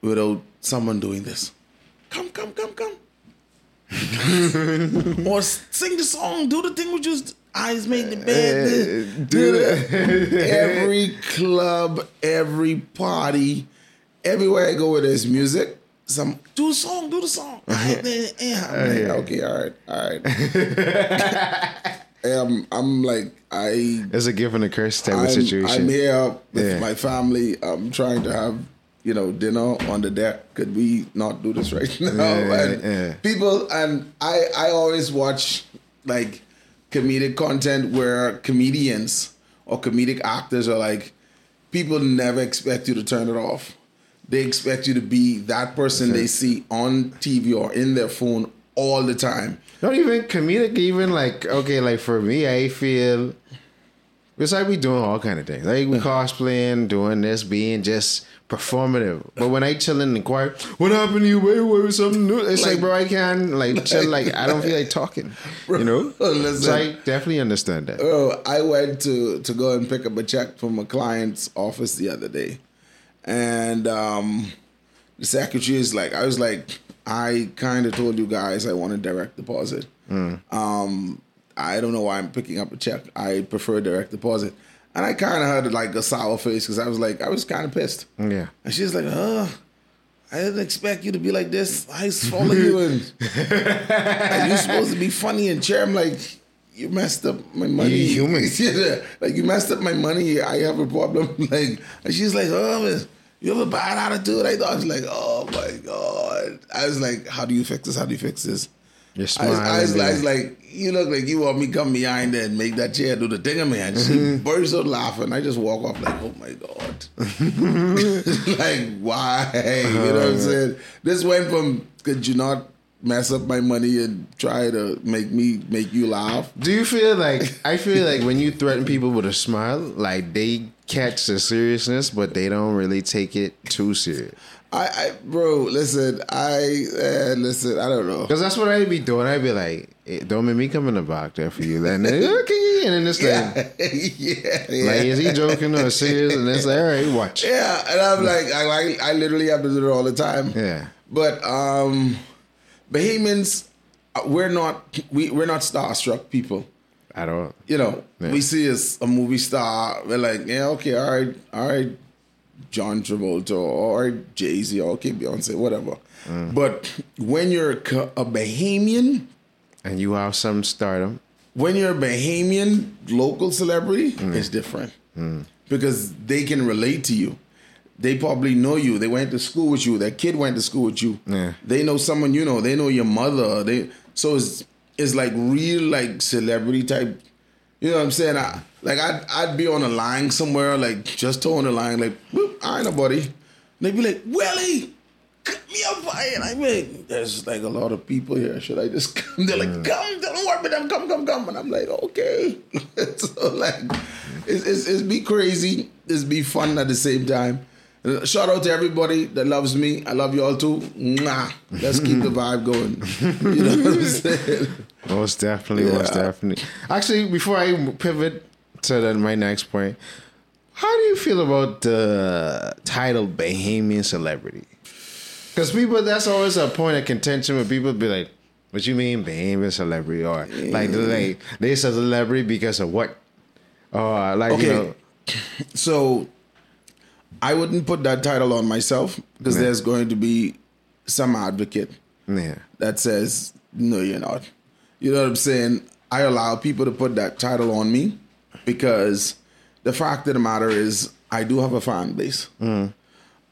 without someone doing this. Come, come, come, come. or sing the song, do the thing with just eyes made the bed. Eh, do every club, every party, everywhere I go where there's music, some do the song, do the song. Uh-huh. Eh, I'm like, uh-huh. okay, all right, all right. um, I'm like, I It's a gift and a curse type I'm, of situation. I'm here with Yeah. my family. I'm trying to have, you know, dinner on the deck. Could we not do this right now? Yeah, and yeah. people and I I always watch like comedic content where comedians or comedic actors are like people never expect you to turn it off. They expect you to be that person they see on TV or in their phone all the time. Not even comedic, even like okay, like for me, I feel it's like we doing all kind of things. Like we cosplaying, doing this, being just performative. But when I chill in the choir, what happened to you, baby? What was something new? It's like, Like- bro, I can like chill. Like I don't feel like talking. You know, Listen. so I definitely understand that. Oh, I went to to go and pick up a check from a client's office the other day, and um, the secretary is like, I was like, I kind of told you guys I want a direct deposit. Um, I don't know why I'm picking up a check. I prefer direct deposit, and I kind of had like a sour face because I was like, I was kind of pissed. Yeah. And she's like, uh, I didn't expect you to be like this. I follow you and, you're supposed to be funny and chair. I'm like, you messed up my money. You human. yeah, like you messed up my money. I have a problem. Like, and she's like, oh, man, you have a bad attitude. I thought I was like, oh my god. I was like, how do you fix this? How do you fix this? You're I was, smiling. I, was, I was like, you look like you want me come behind there and make that chair do the thing of me. And she mm-hmm. burst out laughing. I just walk off like, oh my God. like, why? You know what I'm uh-huh. saying? This went from, could you not mess up my money and try to make me make you laugh? Do you feel like I feel like when you threaten people with a smile, like they catch the seriousness, but they don't really take it too serious? I, I bro, listen, I, uh, listen, I don't know. Because that's what I'd be doing. I'd be like, eh, "Don't make me come in the box there for you." Then okay, and then it's like, yeah, yeah. like, is he joking or serious? And it's like, all right, watch. Yeah, and I'm like, I, I, I literally have to do it all the time. Yeah. But um, Bahamians, uh, we're not we we're not starstruck people. At all. You know, Yeah. we see as a movie star, we're like, yeah, okay, all right, all right, John Travolta or Jay Z, okay, Beyonce, whatever. Mm. But when you're a Bahamian, And you have some stardom. when you're a Bahamian local celebrity, it's different because they can relate to you. They probably know you. They went to school with you. Their kid went to school with you. Yeah. They know someone you know. They know your mother. They so it's it's like real like celebrity type. You know what I'm saying? I, like I'd I'd be on a line somewhere, like just towing the line, like whoop, I ain't nobody. And they'd be like, Willie, cut me up, and I mean, there's like a lot of people here. Should I just come? They're like, come, don't worry about them, come, come, come. And I'm like, okay. so like, it's, it's it's be crazy, it's be fun at the same time. Shout out to everybody that loves me. I love you all too. Mwah. Let's keep the vibe going. You know what I'm saying? Most definitely, most definitely. Actually, before I pivot to my next point, how do you feel about the title Bahamian celebrity? Because people, that's always a point of contention when people be like, "What you mean Bahamian celebrity?" Or like, "They they a celebrity because of what? Or like you know, So I wouldn't put that title on myself because Yeah. there's going to be some advocate yeah, that says, no, you're not. You know what I'm saying? I allow people to put that title on me because the fact of the matter is, I do have a fan base. Mm.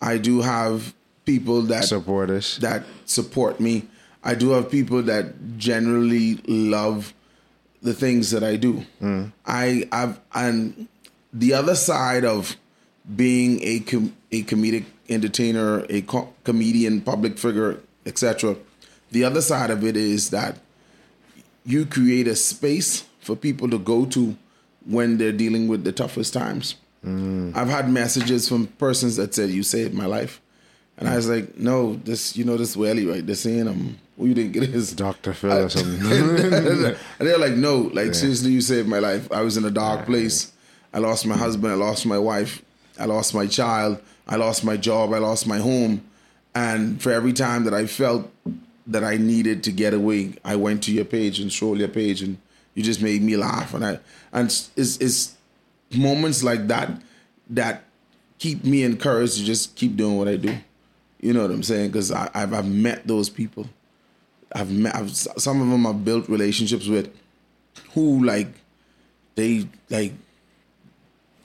I do have people that supporters. that support me. I do have people that generally love the things that I do. Mm. I I've and the other side of being a com- a comedic entertainer, a co- comedian, public figure, etc. The other side of it is that you create a space for people to go to when they're dealing with the toughest times. Mm. I've had messages from persons that said, "You saved my life," And I was like, no, this, you know, this Welly, right? This ain't him. Um, Who oh, you think it is? Dr. Phil or something. and they're like, no, like seriously, you saved my life. I was in a dark place. I lost my mm. husband. I lost my wife. I lost my child. I lost my job. I lost my home. And for every time that I felt that I needed to get away, I went to your page and scrolled your page, and you just made me laugh. And I and it's it's moments like that that keep me encouraged to just keep doing what I do. You know what I'm saying? Because I've I've met those people. I've met I've, some of them I've built relationships with, who like they like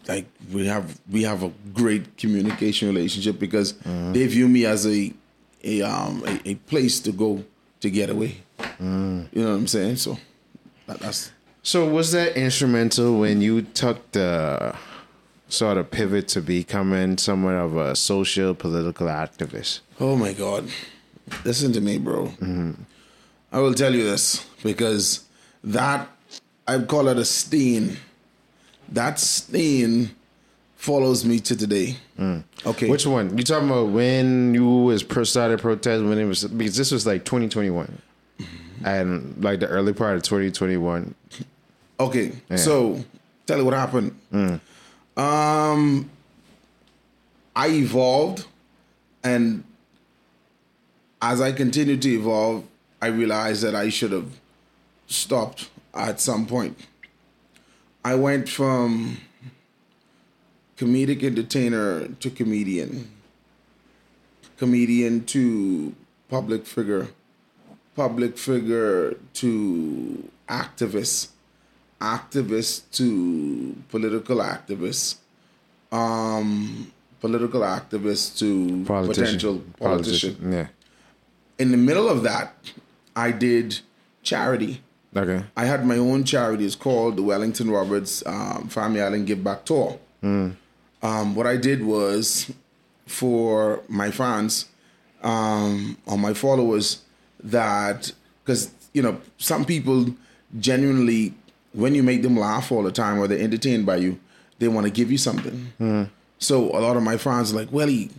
like we have we have a great communication relationship because they view me as a a um a, a place to go to get away. You know what I'm saying? So that, that's So was that instrumental when you took the sort of pivot to becoming somewhat of a social political activist? Oh my God. Listen to me, bro. I will tell you this because that, I call it a stain. That stain follows me to today. Mm. Okay. Which one? You talking about when you was pro- started protest when it was because this was like 2021 mm-hmm. and like the early part of 2021. Okay, so tell you what happened. Mm. Um, I evolved, and as I continued to evolve, I realized that I should have stopped at some point. I went from comedic entertainer to comedian, comedian to public figure, public figure to activist, activist to political activist, um, political activist to potential politician. Yeah. In the middle of that, I did charity. Okay. I had my own charity. It's called the Wellington Roberts um, Family Island Give Back Tour. Um, what I did was for my fans um, or my followers that because you know some people genuinely when you make them laugh all the time or they're entertained by you, they want to give you something. So a lot of my fans are like, Welly,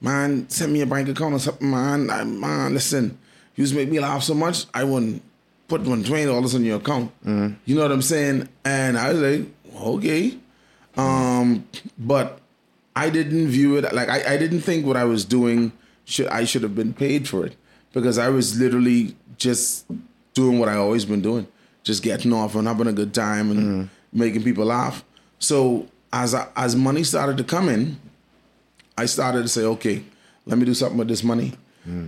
man, send me a bank account or something, man. I, man, listen, you just make me laugh so much, I wouldn't put one twenty dollars on your account. You know what I'm saying? And I was like, okay. Um, but I didn't view it like I, I didn't think what I was doing should I should have been paid for it because I was literally just doing what I always been doing, just getting off and having a good time and making people laugh. So as I, as money started to come in, I started to say, okay, let me do something with this money.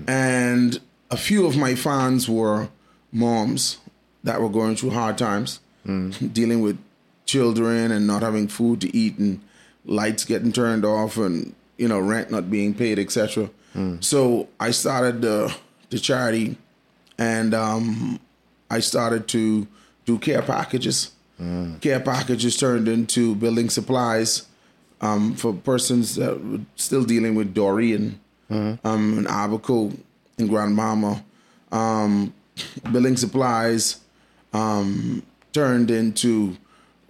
And a few of my fans were moms that were going through hard times, dealing with children and not having food to eat and lights getting turned off and you know rent not being paid, etc. So I started the the charity, and um, I started to do care packages. Care packages turned into building supplies um, for persons that were still dealing with Dorian um, and Abaco and Grand Bahama. Um, building supplies um, turned into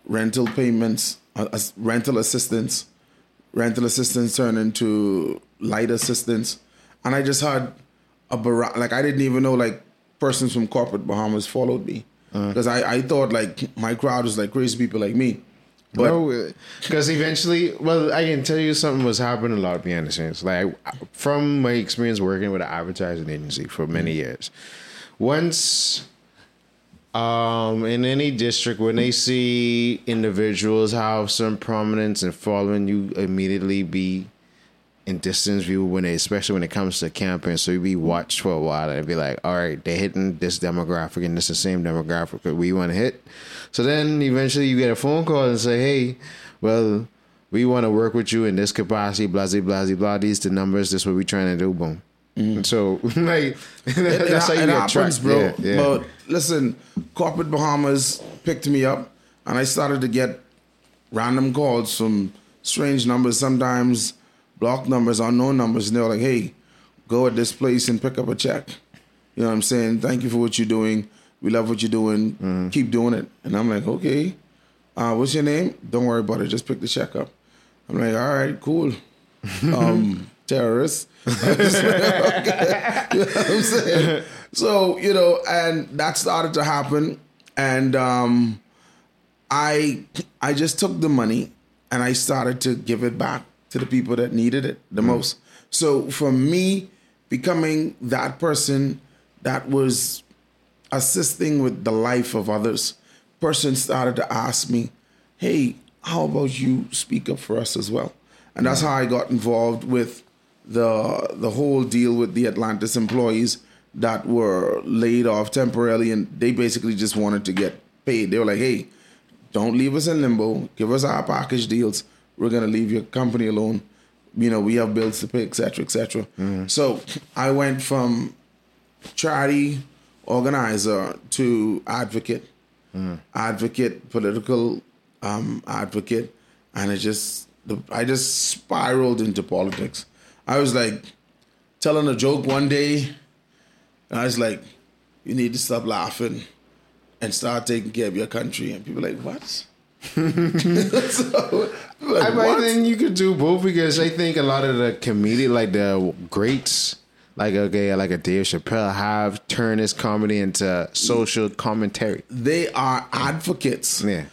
rental payments, uh, as- rental assistance. Rental assistance turned into light assistance, and I just had a bar- like I didn't even know like persons from corporate Bahamas followed me because I, I thought like my crowd was like crazy people like me. But no, because eventually, well, I can tell you something was happening a lot behind the scenes. Like from my experience working with an advertising agency for many years, once um in any district when they see individuals have some prominence and following, you immediately be in distance view when they, especially when it comes to campaign. So you be watched for a while and be like, all right, they're hitting this demographic and this is the same demographic that we want to hit. So then eventually you get a phone call and say, hey, well, we want to work with you in this capacity, blah, blah, blah, blah. These the numbers. This is what we're trying to do. Boom. And so like it, that's how it you get happens, bro. Yeah, yeah. But listen, corporate Bahamas picked me up, and I started to get random calls from strange numbers. Sometimes block numbers, unknown numbers, and they're like, "Hey, go at this place and pick up a check." You know what I'm saying? Thank you for what you're doing. We love what you're doing. Mm-hmm. Keep doing it. And I'm like, okay. Uh, what's your name? Don't worry about it. Just pick the check up. I'm like, all right, cool. um, terrorists. Okay. You know what I'm saying? So, you know, and that started to happen. And um, I I just took the money and I started to give it back to the people that needed it the most. So for me, becoming that person that was assisting with the life of others, person started to ask me, "Hey, how about you speak up for us as well?" And that's how I got involved with the the whole deal with the Atlantis employees that were laid off temporarily, and they basically just wanted to get paid. They were like, "Hey, don't leave us in limbo. Give us our package deals. We're gonna leave your company alone. You know, we have bills to pay, etc., etc." So I went from charity organizer to advocate, advocate, political um, advocate, and it just the, I just spiraled into politics. I was like telling a joke one day, and I was like, "You need to stop laughing and start taking care of your country." And people were like, "What?" so, like, I "What?" think you could do both because I think a lot of the comedian, like the greats, like okay, like a Dave Chappelle, have turned his comedy into social commentary. They are advocates. Yeah,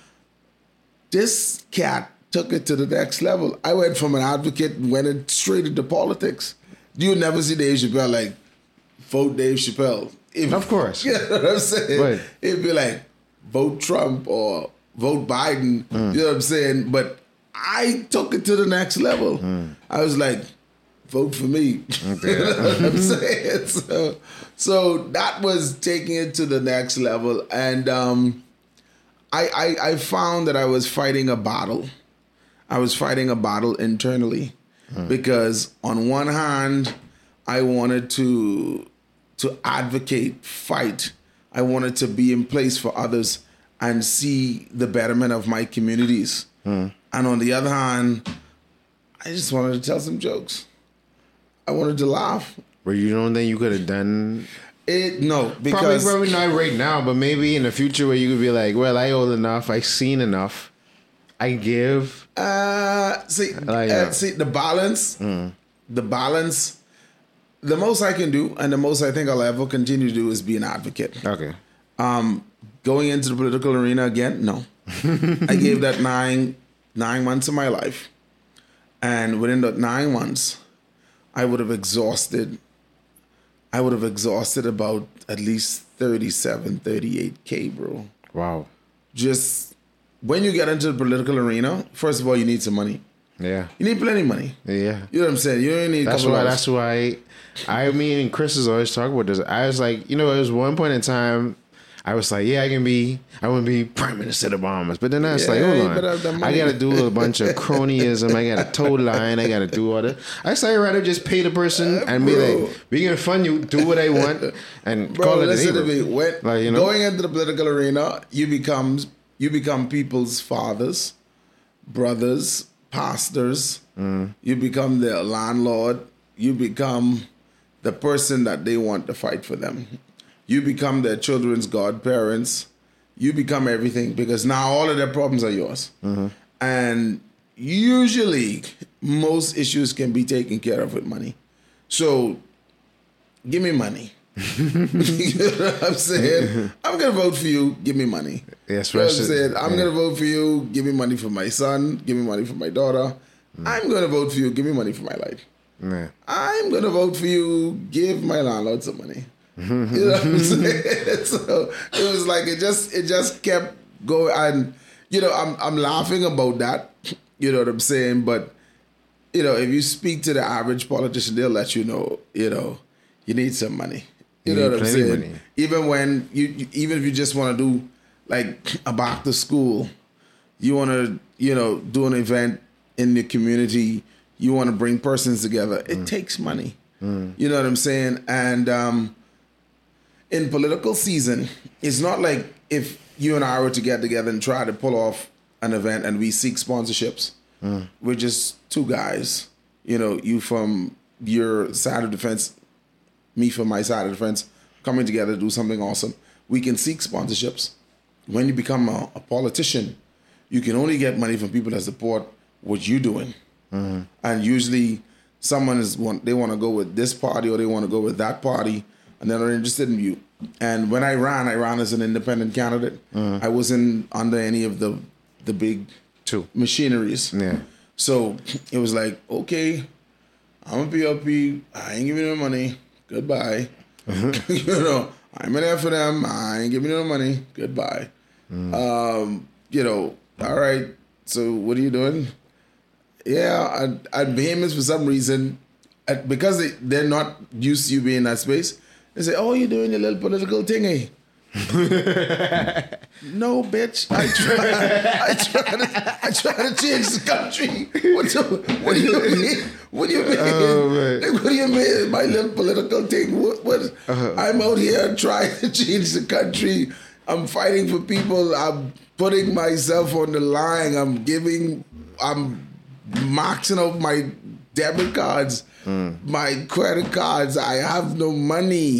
this cat took it to the next level. I went from an advocate and went straight into politics. You never see Dave Chappelle like vote Dave Chappelle. If- Of course. You know what I'm saying? Right. It'd be like vote Trump or vote Biden. Mm. You know what I'm saying? But I took it to the next level. Mm. I was like, vote for me. you know what I'm saying? So, so that was taking it to the next level. And um, I, I, I found that I was fighting a battle. I was fighting a battle internally because on one hand, I wanted to to advocate, fight. I wanted to be in place for others and see the betterment of my communities. Hmm. And on the other hand, I just wanted to tell some jokes. I wanted to laugh. where you don't think you could have done. It no Probably, because probably not right now, but maybe in the future where you could be like, well, I old enough, I seen enough, I give. Uh, see, Like, uh, see the balance, the balance. The most I can do, and the most I think I'll ever continue to do, is be an advocate. Okay, Um, going into the political arena again, no. I gave that nine nine months of my life, and within that nine months, I would have exhausted. I would have exhausted about at least 37, 38k, bro wow, just when you get into the political arena, first of all, you need some money. yeah, You need plenty of money. yeah. You know what I'm saying? You don't need. a That's couple why. That's why. I mean, and Chris is always talking about this. I was like, you know, it was one point in time. I was like, yeah, I can be. I want to be prime minister of the Bahamas. But then I was Yeah, like, hold on, I got to do a bunch of cronyism. I got to toe line. I got to do all that. I say, I'd rather just pay the person uh, and be like, we gonna fund you, do what I want, and Bro, call it a listen to me. When Like, you know? going into the political arena, you become you become people's fathers, brothers, pastors. Mm. You become their landlord. You become the person that they want to fight for them. You become their children's godparents. You become everything because now all of their problems are yours. Mm-hmm. And usually, most issues can be taken care of with money. So, give me money. you know what I'm saying? I'm gonna vote for you. Give me money. Yeah, You know what I'm saying? I'm yeah. gonna vote for you. Give me money for my son. Give me money for my daughter. Mm. I'm gonna vote for you. Give me money for my life. Yeah. I'm gonna vote for you. Give my landlord some money. you know what I'm saying? so it was like it just it just kept going, and you know I'm I'm laughing about that. You know what I'm saying? But you know, if you speak to the average politician, they'll let you know. You know, you need some money. You, You know what I'm saying? money. Even when you, you, even if you just want to do like a back to school, you want to, you know, do an event in the community. You want to bring persons together. It mm. takes money. Mm. You know what I'm saying? And um, in political season, it's not like if you and I were to get together and try to pull off an event and we seek sponsorships. Mm. We're just two guys. You know, you from your side of the fence, me from my side of the fence, coming together to do something awesome. We can seek sponsorships. When you become a, a politician, you can only get money from people that support what you're doing. Mm-hmm. And usually someone is want they want to go with this party or they want to go with that party, and they're not interested in you. And when I ran, I ran as an independent candidate. Mm-hmm. I wasn't under any of the the big Two. machineries. Yeah. So it was like, okay, I'm a PLP. I ain't giving you no money. Goodbye. you know, I'm in there for them. I ain't giving you no money. Goodbye. Um, you know, all right. So what are you doing? Yeah, at, at Bahamas for some reason, at, because they, they're not used to you being in that space, they say, oh, you're doing your little political thingy. No, bitch. I try. I try to. I try to change the country. What, the, what do you mean? What do you mean? Oh. Like, what do you mean? My little political thing. What? what? Uh-huh. I'm out here trying to change the country. I'm fighting for people. I'm putting myself on the line. I'm giving. I'm maxing out my debit cards, my credit cards. I have no money.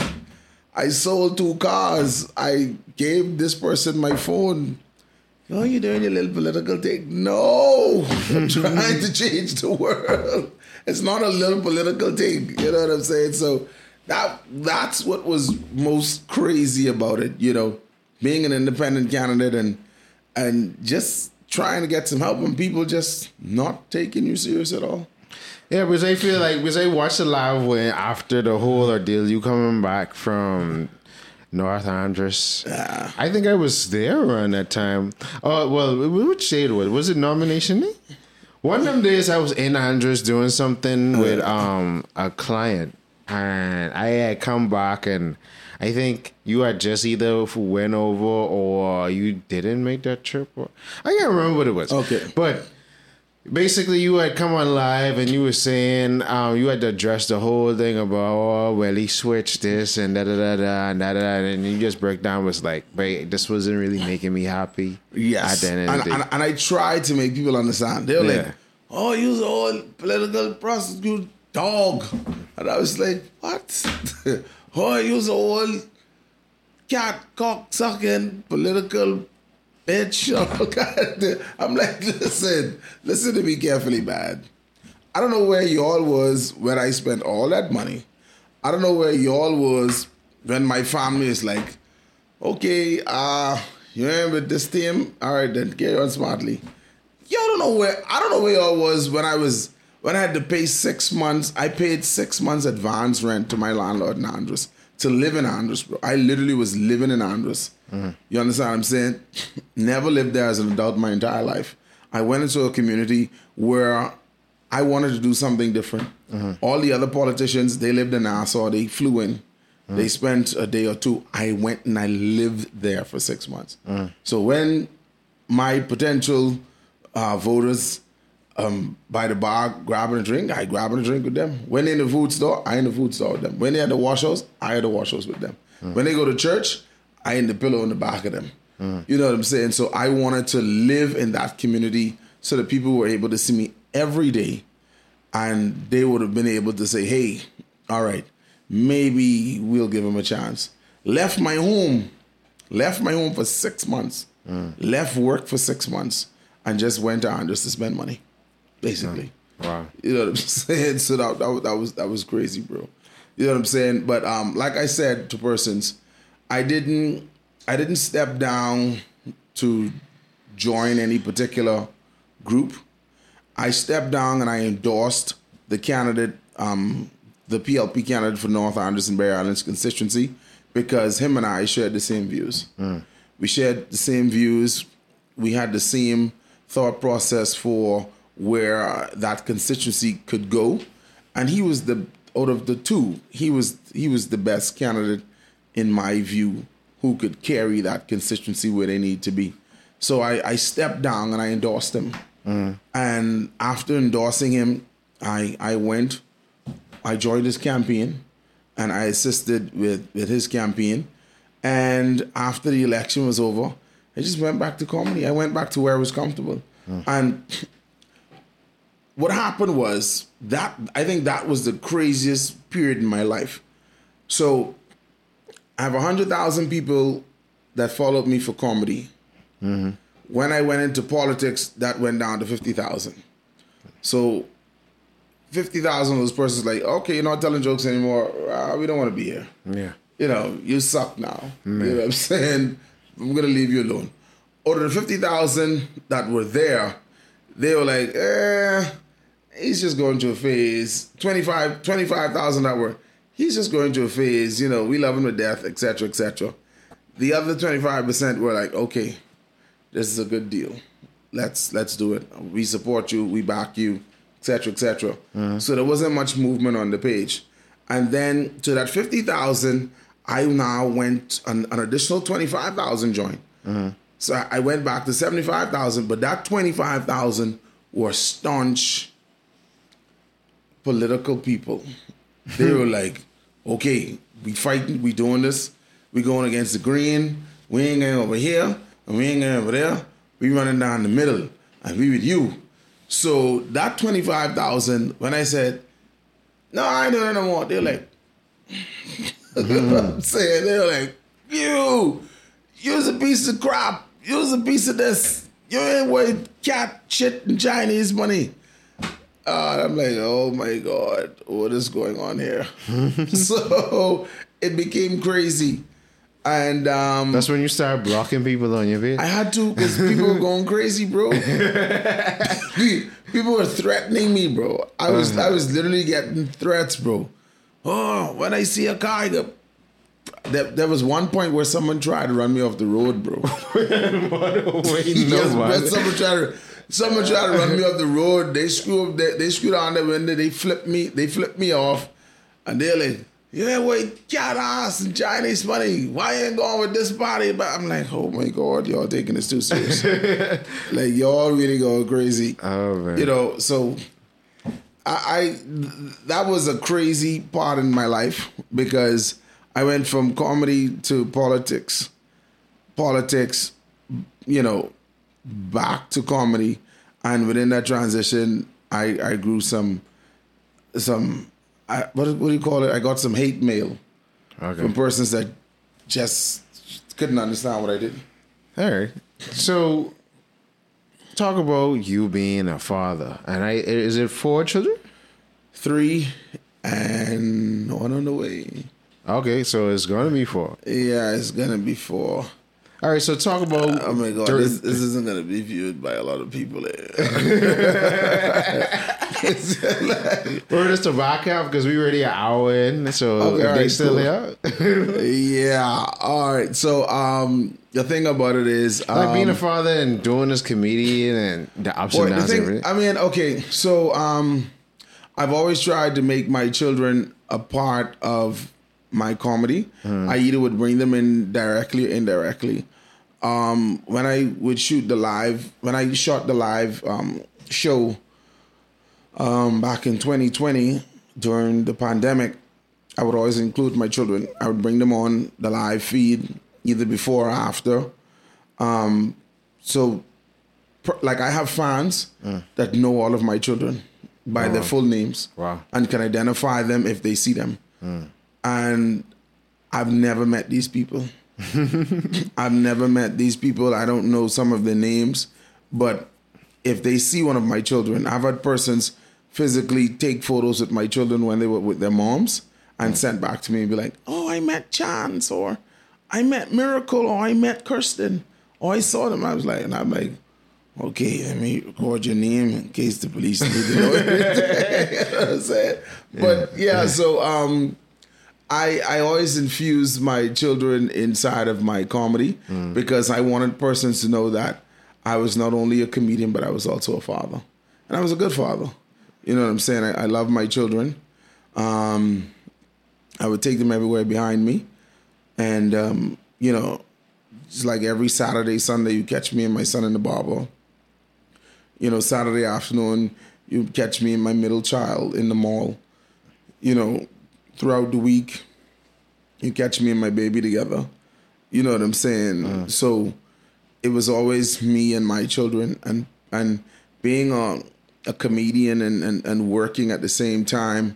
I sold two cars. I gave this person my phone. Oh, you're doing your little political thing? No, I'm trying to change the world. It's not a little political thing. You know what I'm saying? So that that's what was most crazy about it. You know, being an independent candidate and and just trying to get some help and people just not taking you serious at all. Yeah, because I feel like because I watched the live when after the whole ordeal, you coming back from North Andros. I think I was there around that time. Oh well, which day it was? Was it nomination day? One of them days I was in Andros doing something with um a client, and I had come back and. I think you had just either went over or you didn't make that trip. Or, I can't remember what it was. Okay. but basically you had come on live and you were saying um, you had to address the whole thing about oh well he switched this and da da da da and da da and you just break down was like wait this wasn't really making me happy Yes. at the end of and, and, and I tried to make people understand. They were Yeah. like, oh, you're all political prostitute dog. And I was like, what? oh, you're all cat cock sucking political bitch. Oh, God. I'm like, listen, listen to me carefully, man. I don't know where y'all was when I spent all that money. I don't know where y'all was when my family is like, okay, uh, you ain't with this team? All right, then carry on smartly. Y'all don't know where I don't know where y'all was when I was when I had to pay six months. I paid six months advance rent to my landlord in Andros to live in Andros, bro. I literally was living in Andros. You understand what I'm saying? Never lived there as an adult my entire life. I went into a community where I wanted to do something different. Mm-hmm. All the other politicians, they lived in Nassau, they flew in. Mm-hmm. They spent a day or two. I went and I lived there for six months. Mm-hmm. So when my potential uh, voters um, by the bar grabbing a drink, I grabbing a drink with them. When they in the food store, I in the food store with them. When they at the wash house, I at the wash house with them. Mm. When they go to church, I in the pillow in the back of them. Mm. You know what I'm saying? So I wanted to live in that community so that people were able to see me every day and they would have been able to say, hey, all right, maybe we'll give him a chance. Left my home, left my home for six months, mm. left work for six months, and just went on just to spend money, basically. wow You know what I'm saying? So that, that, was- that was that was crazy, bro. You know what I'm saying? But um, like I said to persons, I didn't I didn't step down to join any particular group. I stepped down and I endorsed the candidate, um, the PLP candidate for North Andros and Berry Islands constituency because him and I shared the same views. We shared the same views. We had the same thought process for where uh, that constituency could go, and he was the out of the two, he was he was the best candidate in my view who could carry that constituency where they need to be. So I, I stepped down and I endorsed him. And after endorsing him, I I went, I joined his campaign, and I assisted with with his campaign. And after the election was over, I just went back to comedy. I went back to where I was comfortable. And what happened was that I think that was the craziest period in my life. So I have 100,000 people that followed me for comedy. When I went into politics, that went down to 50,000. So fifty thousand of those persons like, okay, you're not telling jokes anymore. Uh, we don't want to be here. Yeah. You know, you suck now. You know what I'm saying? I'm gonna leave you alone. Of the fifty thousand that were there, they were like, eh, he's just going through a phase. 25 25,000 that were, he's just going through a phase. You know, we love him to death, etc., etc. The other twenty five percent were like, okay, this is a good deal. Let's let's do it. We support you. We back you, etc., etc. Mm-hmm. So there wasn't much movement on the page, and then to that fifty thousand, I now went an, an additional twenty five thousand join. Mm-hmm. So I- went back to seventy five thousand, but that twenty five thousand were staunch political people. They were hmm. like, okay, we fighting, we doing this, we going against the green, we ain't going over here, and we ain't going over there, we running down the middle, and we with you. So that 25,000, when I said, no, I ain't doing it no more, they're like, you know what I'm hmm. saying? They're like, you, you's a piece of crap, you's a piece of this, you ain't worth cat shit and Chinese money. Uh, I'm like, oh my god, what is going on here? so it became crazy, and um, That's when you start blocking people on your page. I had to because people were going crazy, bro. people were threatening me, bro. I was I was literally getting threats, bro. Oh, when I see a car, I go. There, there was one point where someone tried to run me off the road, bro. Wait, yes, no, bro. man. Someone tried to someone tried to run me off the road. They screw up they, they screwed on the window, they flipped me, they flipped me off, and they're like, Yeah, wait, cat ass and Chinese money. Why you ain't going with this body? But I'm like, oh my god, y'all taking this too serious. like y'all really going crazy. Oh, man. You know, so I, I that was a crazy part in my life because I went from comedy to politics, politics, you know, back to comedy, and within that transition, I I grew some some I, what what do you call it? I got some hate mail Okay. from persons that just couldn't understand what I did. All right. So, talk about you being a father, and I is it four children? Three and one on the way. Okay, so it's gonna be four. Yeah, it's gonna be four. All right. So talk about. Oh my god, dur- this, this isn't gonna be viewed by a lot of people. We're just to back up because we already an hour in. So Okay, if they still cool. here, yeah. All right. So um, the thing about it is, um, like being a father and doing this comedian and the ups and downs. thing. I mean, okay, so um, I've always tried to make my children a part of my comedy. I either would bring them in directly or indirectly. Um, when I would shoot the live, when I shot the live um, show um, back in 2020 during the pandemic, I would always include my children. I would bring them on the live feed either before or after. Um, so pr- like I have fans that know all of my children by their full names Wow. and can identify them if they see them. And I've never met these people. I've never met these people. I don't know some of their names, but if they see one of my children, I've had persons physically take photos with my children when they were with their moms and sent back to me and be like, "Oh, I met Chance," or "I met Miracle," or "I met Kirsten," or "I saw them." I was like, and I'm like, "Okay, let me record your name in case the police need to know you know what I'm saying? But yeah, so um, I I always infuse my children inside of my comedy because I wanted persons to know that I was not only a comedian but I was also a father, and I was a good father. You know what I'm saying? I, I love my children. Um, I would take them everywhere behind me, and um, you know, it's like every Saturday, Sunday, you catch me and my son in the barber. You know, Saturday afternoon, you catch me and my middle child in the mall. You know, throughout the week, you catch me and my baby together. You know what I'm saying? Mm. So it was always me and my children and and being a, a comedian and, and, and working at the same time,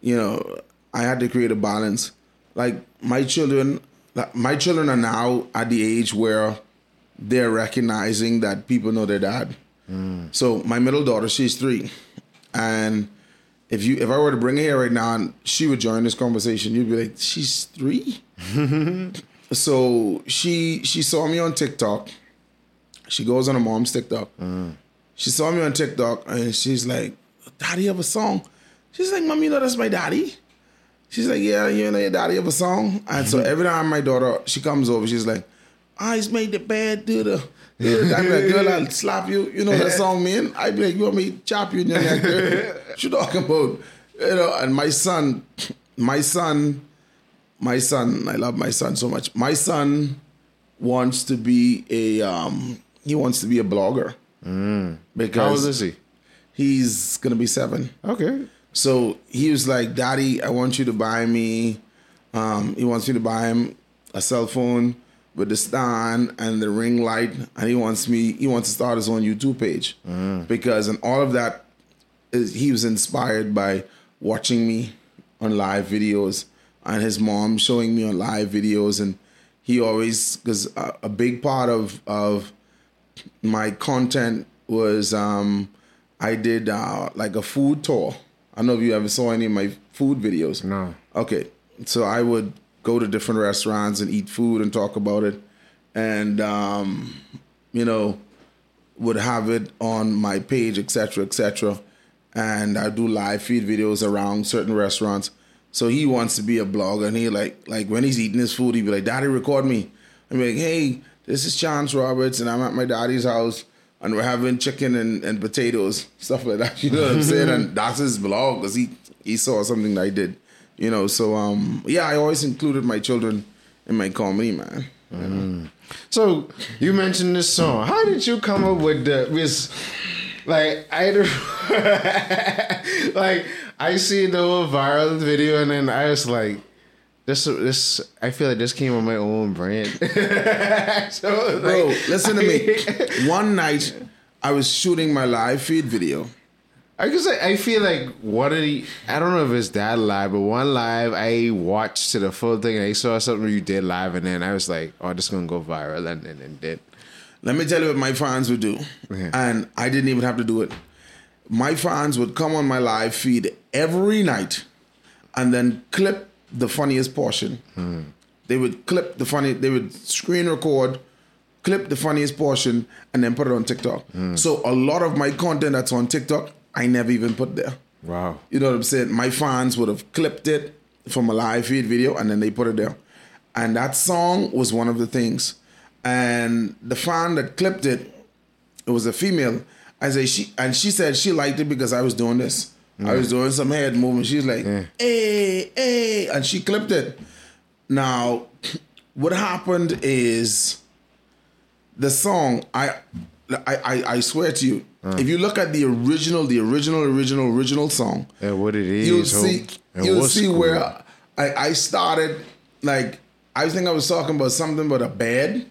you know, I had to create a balance. Like my children like, my children are now at the age where they're recognizing that people know their dad. Mm. So my middle daughter, she's three. And if you if I were to bring her here right now and she would join this conversation, you'd be like, she's three. so she she saw me on TikTok. She goes on her mom's TikTok. Mm. She saw me on TikTok and she's like, "Daddy have a song." She's like, "Mom, you know that's my daddy." She's like, "Yeah, you know your daddy have a song." And so every time my daughter she comes over, she's like, "Eyes made the bed do the." do I'm like, girl, I'll slap you. You know that song, man. I'd be like, you want me to chop you in your neck? Girl?" What you talking about? You know, and my son, my son, my son, I love my son so much. My son wants to be a um he wants to be a blogger. Because How old is he? he's gonna be seven. Okay. So he was like, Daddy, I want you to buy me um he wants me to buy him a cell phone with the stand and the ring light and he wants me he wants to start his own YouTube page. Because and all of that he was inspired by watching me on live videos and his mom showing me on live videos and he always because a, a big part of of my content was um I did uh like a food tour. I don't know if you ever saw any of my food videos. No. Okay. So I would go to different restaurants and eat food and talk about it. And um, you know, would have it on my page, etc., etc. And I do live feed videos around certain restaurants. So he wants to be a blogger, and he like like when he's eating his food, he'd be like, "Daddy, record me." I'm like, "Hey, this is Chance Roberts, and I'm at my daddy's house, and we're having chicken and, and potatoes, stuff like that." You know what I'm saying? And that's his blog because he he saw something that I did, you know. So um, yeah, I always included my children in my comedy, man. So you mentioned this song. How did you come up with the with like I like I see the whole viral video and then I was like this this I feel like this came on my own brand. so Bro, like, listen to me. One night, I was shooting my live feed video. I guess I, I feel like one of the I don't know if it's that live, but one live I watched to the full thing and I saw something you did live and then I was like, oh, this is gonna go viral and then it did. Let me tell you what my fans would do. Yeah. And I didn't even have to do it. My fans would come on my live feed every night and then clip the funniest portion. Hmm. They would clip the funny, they would screen record, clip the funniest portion, and then put it on TikTok. Hmm. So a lot of my content that's on TikTok, I never even put there. Wow. You know what I'm saying? My fans would have clipped it from a live feed video and then they put it there. And that song was one of the things. And the fan that clipped it, it was a female. I say she and she said she liked it because I was doing this. I was mm. doing some head movement. She's like, Yeah. hey, hey, and she clipped it. Now, what happened is the song, I I I, I swear to you, uh. if you look at the original, the original, original, original song, Yeah, what it is. you'll see you'll see cool. where I, I started like I think I was talking about something about a bed.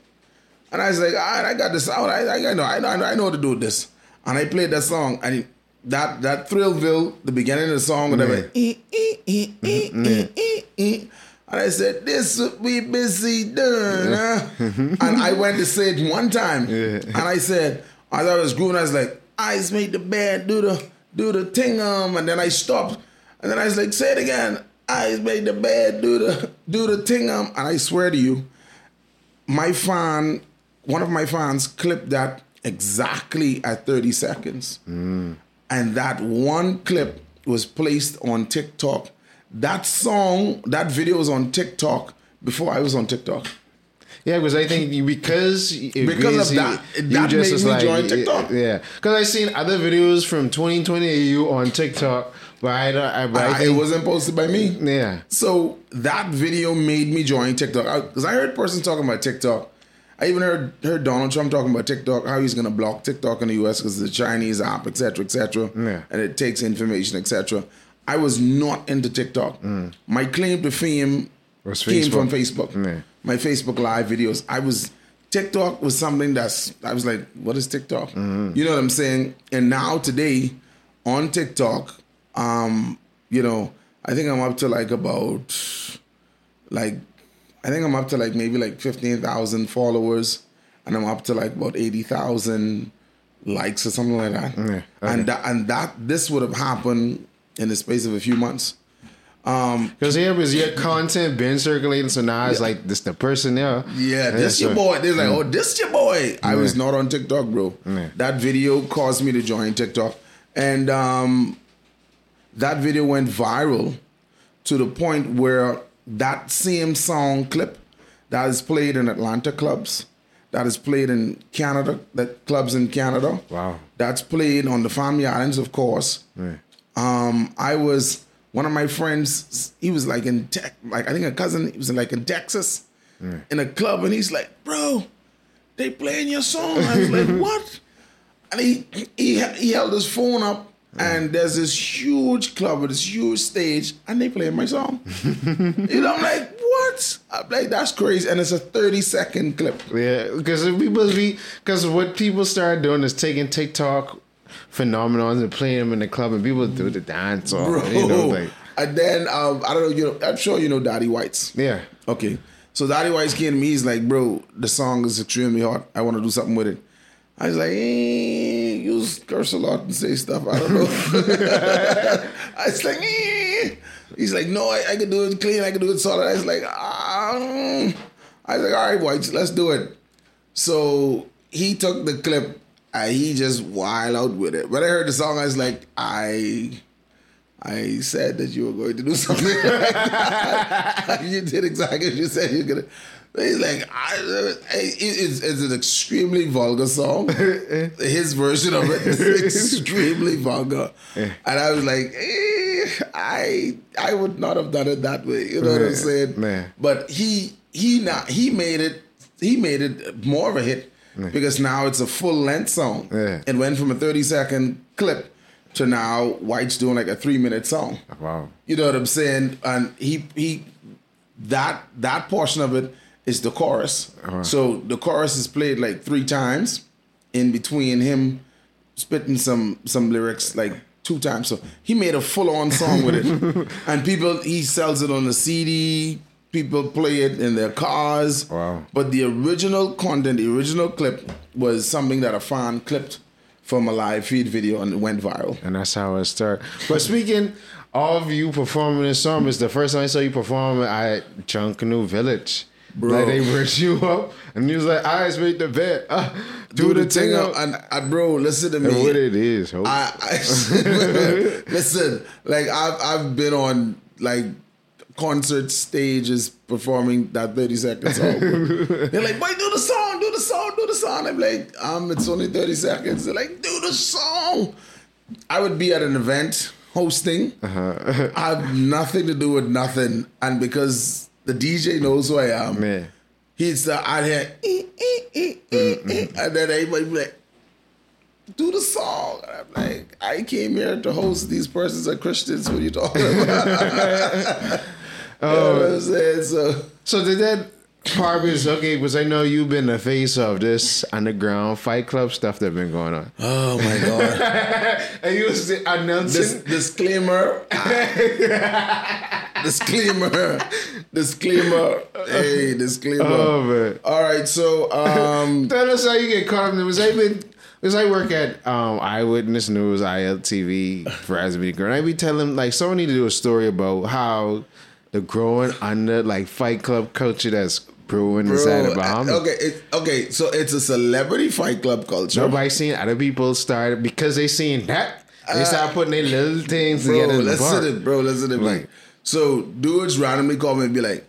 And I was like, all right, I got this out. I, I, know, I know, I know, what to do this. And I played that song, and it- that that Thrillville, the beginning of the song, whatever. "Eh, eh, eh, eh, eh, eh, eh." And I said, this would be busy huh?" and I went to say it one time. And I said, as I was grooving, I was like, eyes made the bed, do the do the ting um. And then I stopped. And then I was like, say it again. Eyes make the bed, do the do the ting um. And I swear to you, my fan, one of my fans clipped that exactly at 30 seconds. And that one clip was placed on TikTok. That song, that video was on TikTok before I was on TikTok. Yeah, because I think because it Because of that, you that just made me join TikTok. Yeah, because I seen other videos from 2020 you on TikTok, but I don't. I, but I I, it wasn't posted by me. Yeah, So that video made me join TikTok because I, heard persons talking about TikTok. I even heard heard Donald Trump talking about TikTok, how he's going to block TikTok in the U.S. because it's a Chinese app, etc., etc., Yeah. and it takes information, etc. I was not into TikTok. My claim to fame Was came from Facebook. Facebook. Yeah. My Facebook live videos. I was TikTok was something that's I was like, what is TikTok? Mm-hmm. You know what I'm saying? And now today on TikTok, um, you know, I think I'm up to like about like I think I'm up to like maybe like fifteen thousand followers, and I'm up to like about eighty thousand likes or something like that. Yeah, okay. And that and that this would have happened in the space of a few months. Because here was your content been circulating, so now it's like this the person there. Yeah, this your boy. They're like, oh, this your boy. I was not on TikTok, bro. Yeah. That video caused me to join TikTok, and um, that video went viral to the point where that same song clip that is played in Atlanta clubs, that is played in Canada, that clubs in Canada. Wow. That's played on the Family Islands, of course. Yeah. Um, I was one of my friends. He was like in tech, like I think a cousin. He was like in Texas, in a club, and he's like, "Bro, they playing your song." I was like, "What?" And he he he held his phone up, and there's this huge club with this huge stage, and they playing my song. you know, I'm like, "What?" I'm like, "That's crazy," and it's a 30 second clip. Yeah, because people be because what people started doing is taking TikTok phenomenons and playing them in the club, and people do the dance or Bro. you know like and then um, I don't know, you know, I'm sure you know Daddy Whites. yeah. Okay. So Daddy White's came to me, he's like, bro, the song is extremely hot. I want to do something with it. I was like, eh, you curse a lot and say stuff. I don't know. I was like, eh. He's like, no, I, I can do it clean. I can do it solid. I was like, mm. I was like, all right, White, let's do it. So he took the clip and he just wild out with it. When I heard the song, I was like, I I said that you were going to do something like that. you did exactly what you said you're gonna. He's like, I, it- it's, it's an extremely vulgar song. Eh. His version of it is extremely vulgar, eh. and I was like, eh, I I would not have done it that way. You know what I'm eh. saying? yeah. But he he not he made it he made it more of a hit because now it's a full length song. Yeah. It went from a 30 second clip to now White's doing like a three minute song. Wow. You know what I'm saying? And he he that that portion of it is the chorus. Uh-huh. So the chorus is played like three times in between him spitting some some lyrics like two times. So he made a full on song with it. and people he sells it on the CD. People play it in their cars. Wow. But the original content, the original clip was something that a fan clipped from a live feed video and it went viral. And that's how it started. But speaking of you performing this song, it's the first time I saw you perform at Junkanoo Village. Bro. Like they brought you up and you was like, eyes make the bed. Uh, do, the thing up. and, and bro, listen to And me. what it is. I, I listen, like I've I've been on like concert stages performing that thirty seconds. They're like, boy, do the song, do the song, do the song. I'm like, um, it's only 30 seconds. They're like, do the song. I would be at an event hosting. Uh-huh. I have nothing to do with nothing. And because the DJ knows who I am, Man. he's the out here, "Eh, eh, eh, eh, eh," and then everybody be like, do the song. And I'm like, I came here to host these persons are Christians. What are you talking about? you know what I'm saying? So, So did that part was okay, because I know you've been the face of this underground fight club stuff that's been going on. oh my God. And you was announcing Dis- disclaimer. disclaimer. Disclaimer. Hey, disclaimer. Oh man. All right, so um Tell us how you get caught up in it. Was I been because I work at um, Eyewitness News, ILTV, for Media Group, and I be telling like someone need to do a story about how the growing under like fight club culture that's brewing inside of bro, Bahamas. okay, it, okay, so it's a celebrity fight club culture. Nobody seen other people start because they seen that they start putting their little things Uh, bro, together in the listen to it, bro. Listen to me. Like- So dudes randomly call me and be like,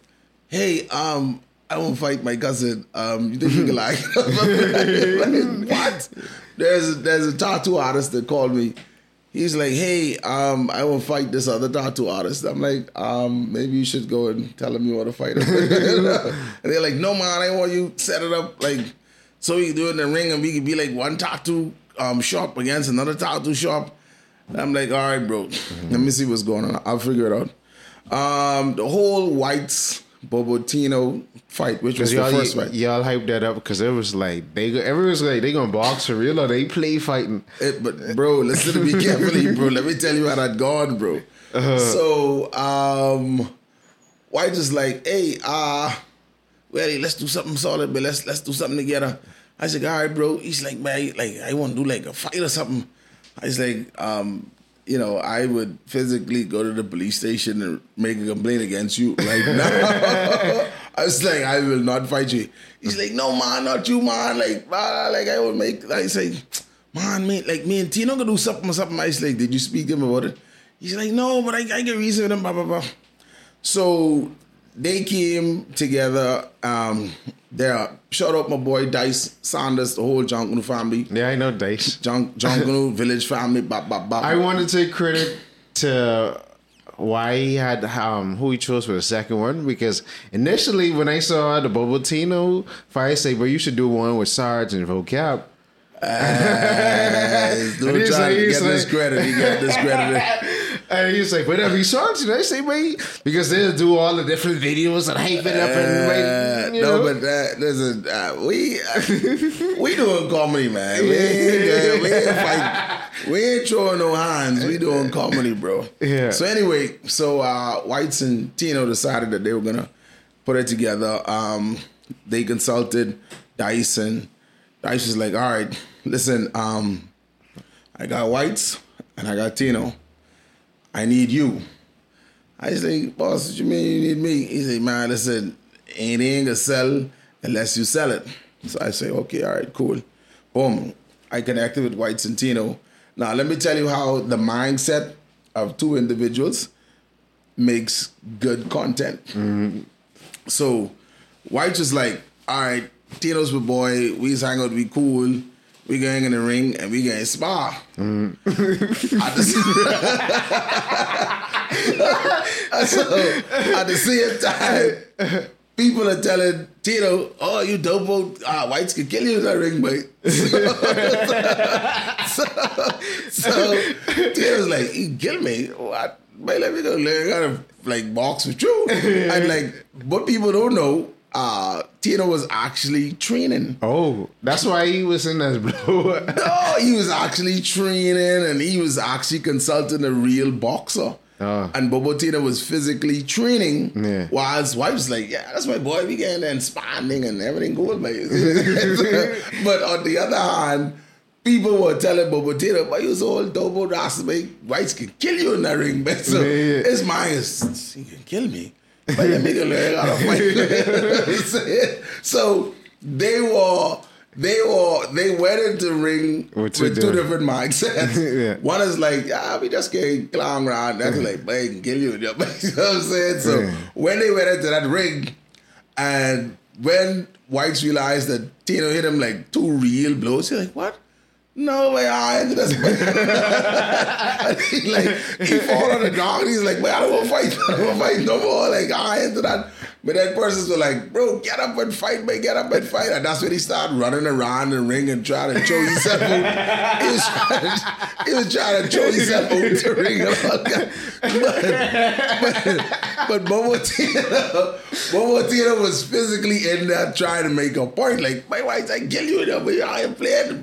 "Hey, um, I want to fight my cousin. Um, you think you can like?" like, what? There's there's a tattoo artist that called me. He's like, "Hey, um, I will fight this other tattoo artist." I'm like, um, maybe you should go and tell him you want to fight him. and they're like, "No, man, I want you set it up like so we can do it in the ring and we can be like one tattoo um shop against another tattoo shop." And I'm like, all right, bro. Let me see what's going on. I'll figure it out. Um, the whole Whites Bobotino fight, which was the y'all, first fight. y'all hyped that up because it was like they go, everyone was like they gonna box for real or they play fighting. It, but bro, listen to me carefully, bro. Let me tell you how that gone, bro. So, um, White is like, hey, uh, well, let's do something solid, but let's let's do something together. I said, all right, bro. He's like, man, like I want to do like a fight or something. I was like, um, you know, I would physically go to the police station and make a complaint against you right now. I was like, I will not fight you. He's like, no man, not you man. Like, like I would make. I say, man, me, like me and Tino gonna do something or something. I was like, did you speak to him about it? He's like, no, but I, I get reason with him. Blah blah blah. So they came together. Um, there, shout out my boy Dice Sanders, the whole John family. Yeah, I know Dice. John village family. Bop, bop, bop. I want to take credit to why he had um who he chose for the second one because initially when I saw the Bobotino say, "Well, you should do one with Sarge and Vocab." Hey, don't he's try like- to get like- discredited. He got discredited. And he's like, whatever you and I say, wait, because they'll do all the different videos and hype it up and Uh, like, you no, know. but uh, listen, uh, we we doing comedy, man. We ain't, uh, we ain't fight, we ain't throwing no hands. We doing comedy, bro. Yeah. So anyway, so uh, Whites and Tino decided that they were gonna put it together. Um, they consulted Dyson. Dyson's like, all right, listen, um, I got Whites and I got Tino. I need you. I like, boss, what you mean you need me? He said, man, listen, ain't ain't gonna sell unless you sell it. So I say, okay, all right, cool. Boom. I connected with White Centino. Now let me tell you how the mindset of two individuals makes good content. Mm-hmm. So White was like, all right, Tino's my boy, we just hang out, we cool. We going in the ring and we getting spar. At the- so at the same time, people are telling Tito, "Oh, you dope, uh, whites can kill you in that ring, mate." So, so, so Tito's like, "You kill me? What? Mate, let me go learn how to like box with you." and like, what people don't know, uh, Tito was actually training. oh, that's why he was in that blue. No, he was actually training and he was actually consulting a real boxer. Oh. And Bobo Tino was physically training Yeah. while his wife was like, Yeah, that's my boy. We getting there and and everything good, man. but on the other hand, people were telling Bobo Tino, but you so old dope rascal, man. Whites can kill you in the ring, man. So Yeah, yeah. his mind is, he can kill me. But let me go learn how to fight. so they were they were they went into the ring With with two different- mindsets. Yeah. One is like, ah, we just getting clown around. That's like, man, can kill you. You know what I'm saying? So Yeah. when they went into that ring, and when Whites realized that Tino hit him like two real blows, he's like, what? No way, I ended he like he fall on the ground. He's like, man, I don't want to fight. I don't want to fight no more. Like I ended that. But that person's were like, bro, get up and fight, man, get up and fight. And that's when he started running around the ring and trying to throw himself out. He was trying to, he was trying to throw himself out the ring. and all that. But, but, but Bobo Tino, Bobo Tino was physically in there trying to make a point. Like, my wife, I kill you, you know, but I am playing.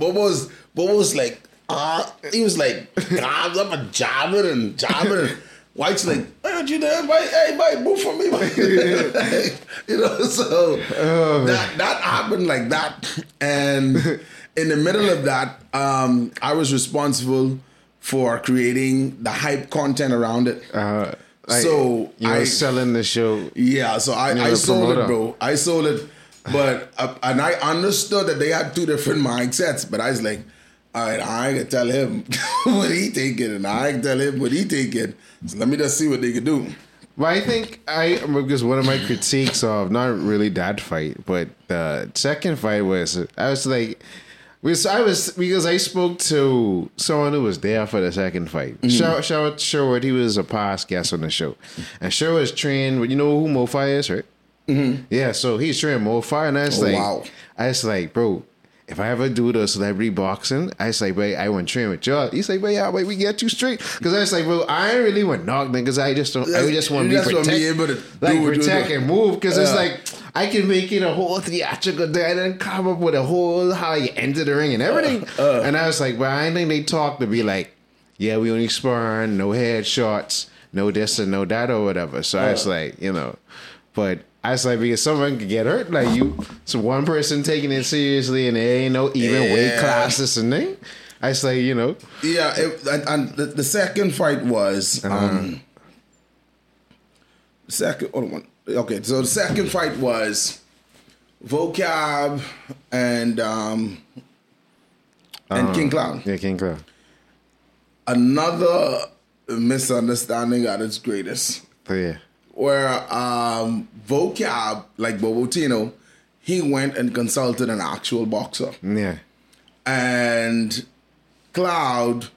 Bobo's, was like, uh, he was like, arms up a jabbing and. And White's like, why aren't you there? Mate? Hey, mate, move for me, mate. you know, so that, that happened like that. And in the middle of that, um, I was responsible for creating the hype content around it. Uh, like, So, you were I- selling the show. Yeah, so I, I sold promoter. it, bro. I sold it, but uh, and I understood that they had two different mindsets. But I was like, all right, I can tell him what he thinking, and I can tell him what he thinking. So let me just see what they can do. Well, I think I because one of my critiques of not really that fight, but the second fight was I was like, because I was because I spoke to someone who was there for the second fight. Mm-hmm. Shout shout Sherwood, he was a past guest on the show, and Sherwood's trained. with- You know who Mofi is, right? Mm-hmm. Yeah, so he's trained Mofi, and I was Oh, like, wow. I was like, bro. If I ever do the celebrity boxing, I like, wait, I want to train with y'all. He's like, wait, yeah, wait, we get you straight. Because I was like, bro, I ain't really want knock niggas. I just don't. I just want to be protect, be able to do like protect do. and move. Because it's like I can make it a whole theatrical day and then come up with a whole how you enter the ring and everything. Uh, and I was like, well, I think they talk to be like, yeah, we only sparring, no headshots, no this and no that or whatever. So I was Uh. like, you know, but. I was like, because someone could get hurt, like you, so one person taking it seriously, and there ain't no even weight classes and thing. I say, you know, Yeah, it, the, the second fight was um, second. Hold on. Okay, so the second fight was vocab and um, and King Clown. yeah, King Clown. Another misunderstanding at its greatest, So yeah, where um, vocab like Bobotino, he went and consulted an actual boxer. yeah, and Cloud,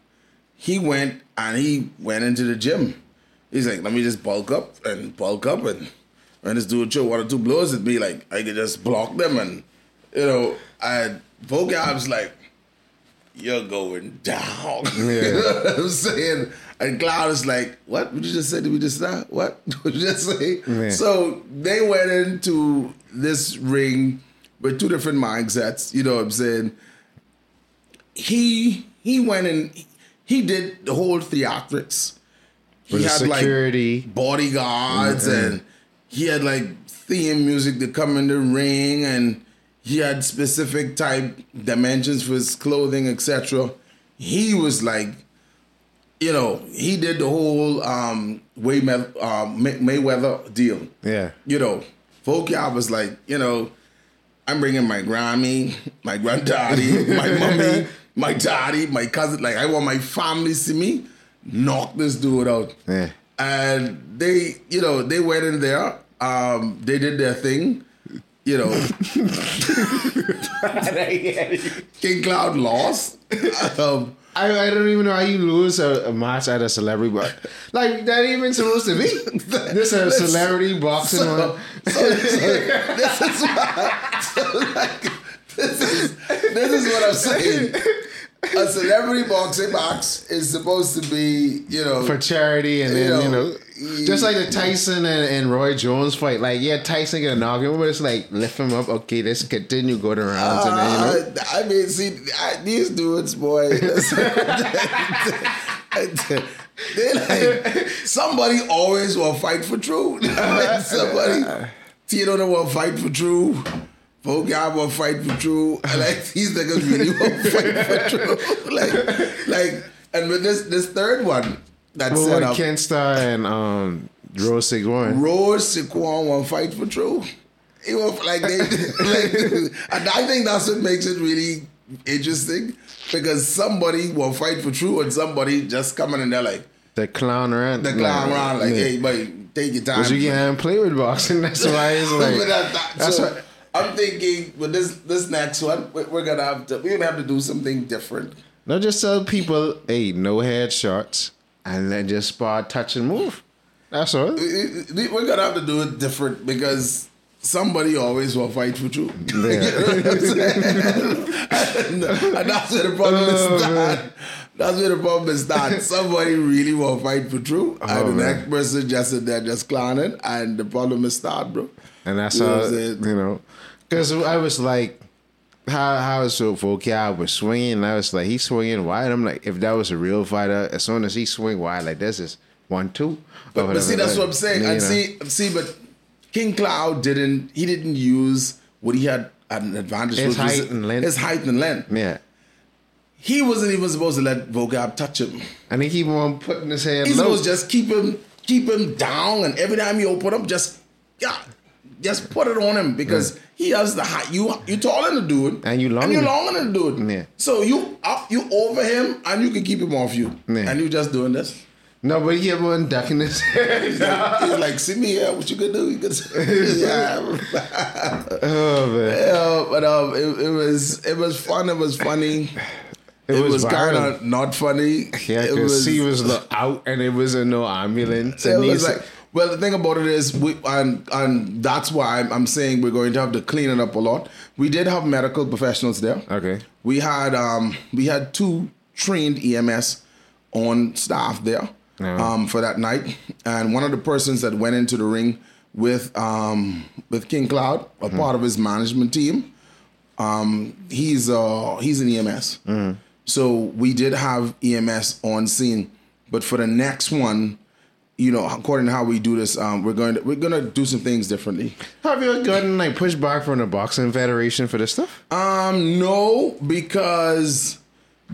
he went and he went into the gym. He's like, let me just bulk up and bulk up and and just do a show one or two blows at me. Like I could just block them and you know, and Vocab's like, you're going down. you know what I'm saying? And Cloud is like, what? What you just say? Did we just start? What? What you just say? Yeah. So they went into this ring with two different mindsets. You know what I'm saying? he he went and he did the whole theatrics. He the security. like bodyguards and he had like theme music to come in the ring and he had specific type dimensions for his clothing, etc. He was like, you know, he did the whole um Way uh, May- Mayweather deal. yeah. You know, Vocab was like, you know, I'm bringing my Grammy, my granddaddy, my mommy, my daddy, my cousin. Like, I want my family to see me knock this dude out. Yeah. And they, you know, they went in there. Um, they did their thing. You know, King Cloud lost. Um, I, I don't even know how you lose a, a match at a celebrity, but like that even supposed to be. This is a celebrity boxing so, one. so, so this is. So like, this is this is what I'm saying. A celebrity boxing match is supposed to be, you know, for charity, and then You you know, know, just like the Tyson and, and Roy Jones fight. Like, yeah, Tyson get a knockout, but it's like lift him up. Okay, let's continue go to rounds, and then you know, Uh, I mean, see, I, these dudes, boy, they like somebody always will fight for truth. somebody, Tito don't fight for truth. Vocab will fight for. And like these niggas really will fight for truth. like, like, and with this this third one that well, set up, Ken Starr and um, Rose Seguin. Rose Saquon want to fight for true. He want like they like, and I think that's what makes it really interesting because somebody will fight for true and somebody just coming in there like the clown around, the clown like, around like, yeah. hey, buddy, take your time. But you can't play with boxing. That's why it's like But that- that- that's so what. I'm thinking with this this next one, we- we're gonna have to we're gonna have to do something different. Not just tell people, hey, no headshots, and then just spar, touch, and move. That's all. We- we- We're gonna have to do it different because somebody always will fight for truth. and, and that's where the problem is Oh, that. That's where the problem is that somebody really will fight for oh, and Oh, the man. next person just sit there just clowning, and the problem is that, bro. And that's You know how, you know, because I was like, how how is so Vocab was swinging? And I was like, he's swinging wide. I'm like, if that was a real fighter, as soon as he swing wide like this, is one two. But, but see, that's what I'm saying. You And know. see, see, but King Cloud didn't. He didn't use what he had an advantage. His which was height and length. His height and length. yeah. He wasn't even supposed to let Vocab touch him. And he keep on putting his head He's low. supposed to just keep him, keep him down, and every time you open up, just yeah, just put it on him because he has the height. You you taller than the dude, And you and longer. you longer than the dude. Yeah. So you up, you over him, and you can keep him off you, Yeah. and you just doing this. no, but he on ducking his head. He's like, he's like, see me here. What you gonna do? You gonna yeah. oh man, Yeah, but um, it, it was it was fun. It was funny. it, It, was, viral. kind of not funny. Yeah, it because he was out and it was in no ambulance. It And was like, well, the thing about it is, we and and that's why I'm, I'm saying we're going to have to clean it up a lot. We did have medical professionals there. okay, We had um we had two trained EMS on staff there Yeah. um for that night, and one of the persons that went into the ring with um with King Cloud, a Mm-hmm. part of his management team, um he's uh he's an EMS. Mm-hmm. So we did have EMS on scene, but for the next one. You know, according to how we do this, um, we're going to we're gonna do some things differently. have you ever gotten like pushback from the boxing federation for this stuff? Um, no, because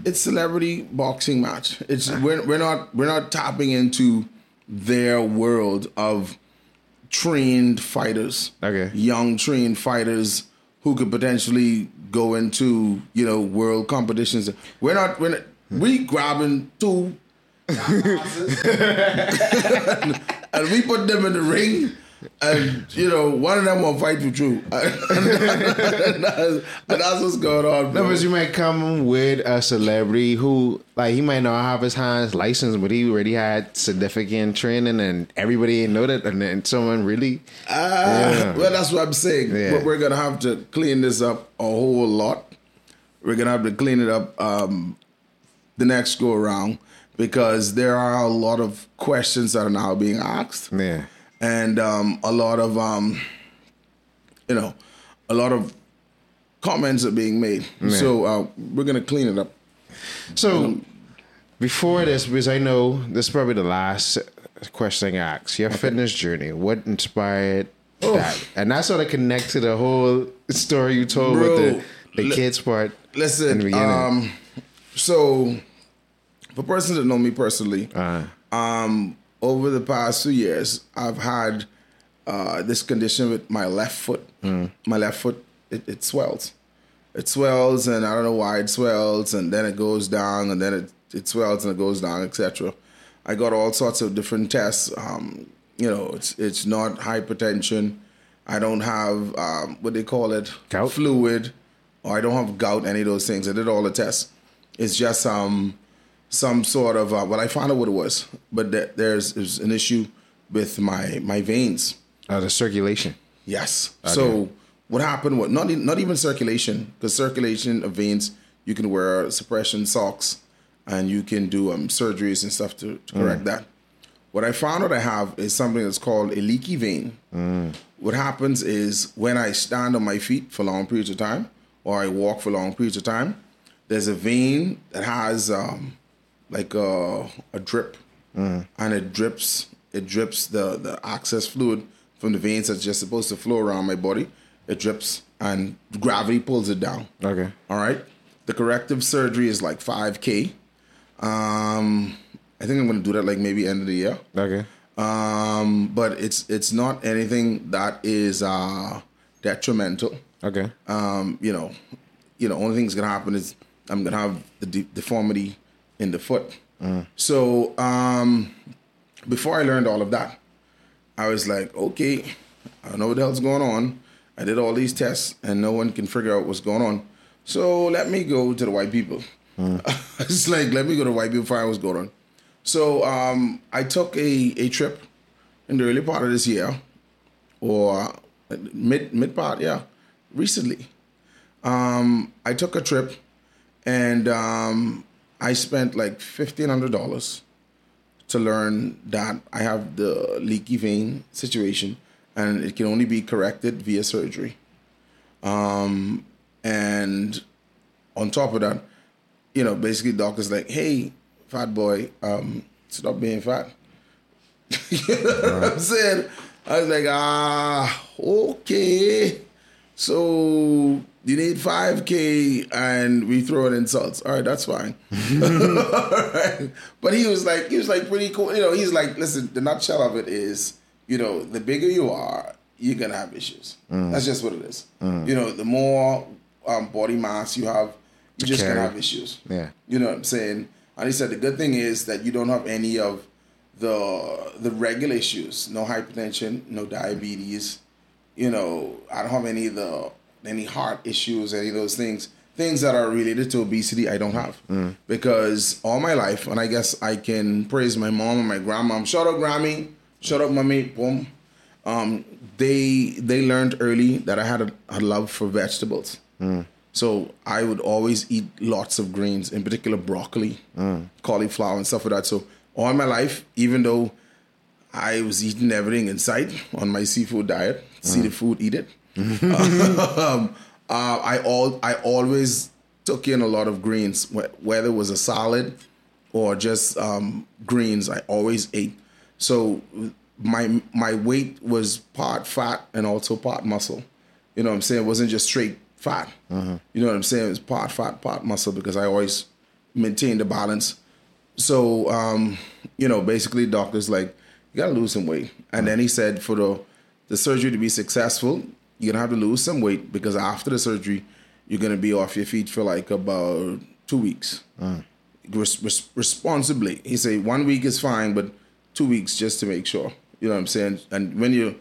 it's celebrity boxing match. It's we're we're not we're not tapping into their world of trained fighters. Okay. Young trained fighters who could potentially go into, you know, world competitions. We're not we're not, we grabbing two and we put them in the ring and you know, one of them will fight for true. and, that's, and that's what's going on. No, bro. but you might come with a celebrity who, like, he might not have his hands licensed, but he already had significant training, and everybody ain't know that, and then someone really, Ah, Yeah. Well, that's what I'm saying. Yeah. But we're gonna have to clean this up a whole lot. We're gonna have to clean it up um, the next go around because there are a lot of questions that are now being asked, yeah, and um, a lot of um, you know, a lot of comments are being made. So uh, we're gonna clean it up. So before this, because I know this is probably the last question I ask, your fitness journey, what inspired Oh. that? And that sort of connect to the whole story you told Bro, with the, the li- kids part. Listen, um, so for persons that know me personally, Uh, um, over the past two years, I've had uh, this condition with my left foot. My left foot, it, it swells. It swells, and I don't know why it swells, and then it goes down, and then it, it swells and it goes down, etc. I got all sorts of different tests. Um, you know, it's it's not hypertension. I don't have um, what they call it, Gout? fluid, or I don't have gout. Any of those things. I did all the tests. It's just um, some sort of uh, well, I found out what it was, but th- there's, there's an issue with my my veins. uh, the circulation. Yes. So what happened? What not not even circulation because circulation of veins you can wear suppression socks and you can do um, surgeries and stuff to, to correct that. What I found out I have is something that's called a leaky vein. What happens is when I stand on my feet for long periods of time or I walk for long periods of time, there's a vein that has um, like a, a drip. And it drips it drips the the excess fluid from the veins that's just supposed to flow around my body. It drips and gravity pulls it down. Okay. all right? The corrective surgery is like 5k um i think i'm gonna do that like maybe end of the year. Okay. um but it's it's not anything that is uh detrimental. Okay. um, you know, you know, only thing that's gonna happen is I'm gonna have the de- deformity in the foot. So um, before I learned all of that, I was like, okay, I don't know what the hell's going on. I did all these tests and no one can figure out what's going on. So let me go to the white people. it's like let me go to white people find out what's going on. So um, I took a, a trip in the early part of this year, or mid mid part, yeah, recently. Um, I took a trip, and um, I spent like fifteen hundred dollars to learn that I have the leaky vein situation, and it can only be corrected via surgery. Um, and on top of that, you know, basically, doctors like, "Hey, fat boy, um, stop being fat." you know what I'm saying? I was like, ah, okay. So you need 5K and we throw in insults. All right, that's fine. Right. But he was like, he was like pretty cool. You know, he's like, listen, the nutshell of it is, you know, the bigger you are, you're gonna have issues. That's just what it is. You know, the more um, body mass you have, you're just Carry. gonna have issues. Yeah. You know what I'm saying? And he said the good thing is that you don't have any of the the regular issues. No hypertension, no diabetes. You know, I don't have any of the any heart issues, any of those things. Things that are related to obesity, I don't have mm. because all my life, and I guess I can praise my mom and my grandmom. Shout out Grammy, shout out mommy, boom. Um, they they learned early that I had a, a love for vegetables. Mm. So I would always eat lots of greens, in particular broccoli, mm. cauliflower, and stuff like that. So all my life, even though I was eating everything in sight on my seafood diet, see the food, eat it. um, uh, I all I always took in a lot of greens, whether it was a salad or just um, greens. I always ate. So my my weight was part fat and also part muscle. You know what I'm saying? It wasn't just straight fat. You know what I'm saying? It was part fat, part muscle because I always maintain the balance. So, um, you know, basically, doctors like you gotta lose some weight, and then he said for the the surgery to be successful, you're gonna have to lose some weight because after the surgery, you're gonna be off your feet for like about two weeks. Mm. Res- res- responsibly, he said one week is fine, but two weeks just to make sure. You know what I'm saying? And when you're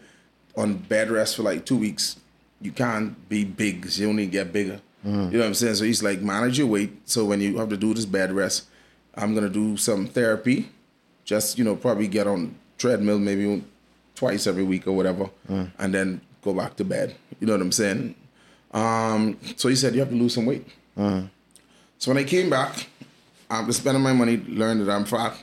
on bed rest for like two weeks, you can't be big you only get bigger. Mm. You know what I'm saying? So he's like, manage your weight. So when you have to do this bed rest, I'm gonna do some therapy. Just you know, probably get on treadmill maybe twice every week or whatever, mm. and then go back to bed. You know what I'm saying? Um, so he said you have to lose some weight. So when I came back, after spending my money, learned that I'm fat.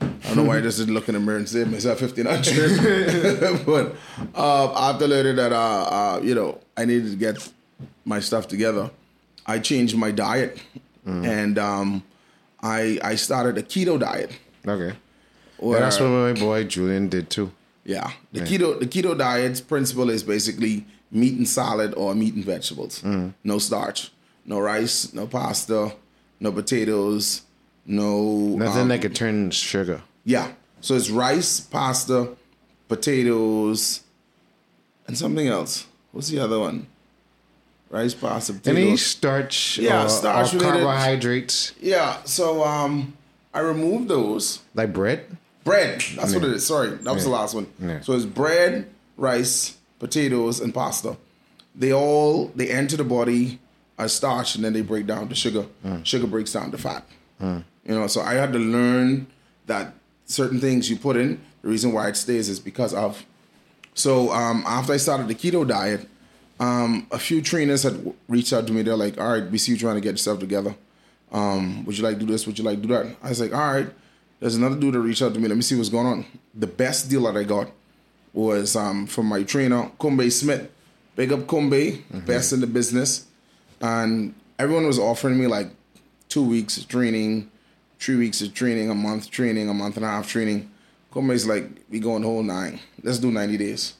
I don't know why I just didn't look in the mirror and say myself 1500. but uh, after learning that, uh, uh, you know, I needed to get my stuff together, I changed my diet. And um, I, I started a keto diet. Okay. Where, And that's what my boy Julian did too. Yeah, the keto the keto diet's principle is basically meat and salad or meat and vegetables. No starch, no rice, no pasta, no potatoes, no Nothing um, that could turn sugar. yeah. So it's rice, pasta, potatoes, and something else. What's the other one? Rice, pasta, potatoes. Any starch, Yeah, or, starch or related- carbohydrates, yeah. So um, I removed those. like bread. Bread. That's what it is. Sorry, that was the last one. Yeah. So it's bread, rice, potatoes, and pasta. They all they enter the body as starch, and then they break down to sugar. Sugar breaks down to fat. You know, so I had to learn that certain things you put in, the reason why it stays is because of. So um, after I started the keto diet, um, a few trainers had reached out to me. They're like, "All right, we see you trying to get yourself together. Um, would you like to do this? Would you like to do that?" I was like, "All right." There's another dude that reached out to me. Let me see what's going on. The best deal that I got was um, from my trainer, Kumbe Smith. Big up Kumbe, best in the business. And everyone was offering me like two weeks of training, three weeks of training, a month training, a month and a half training. Kumbe's like, we going the whole nine. Let's do 90 days.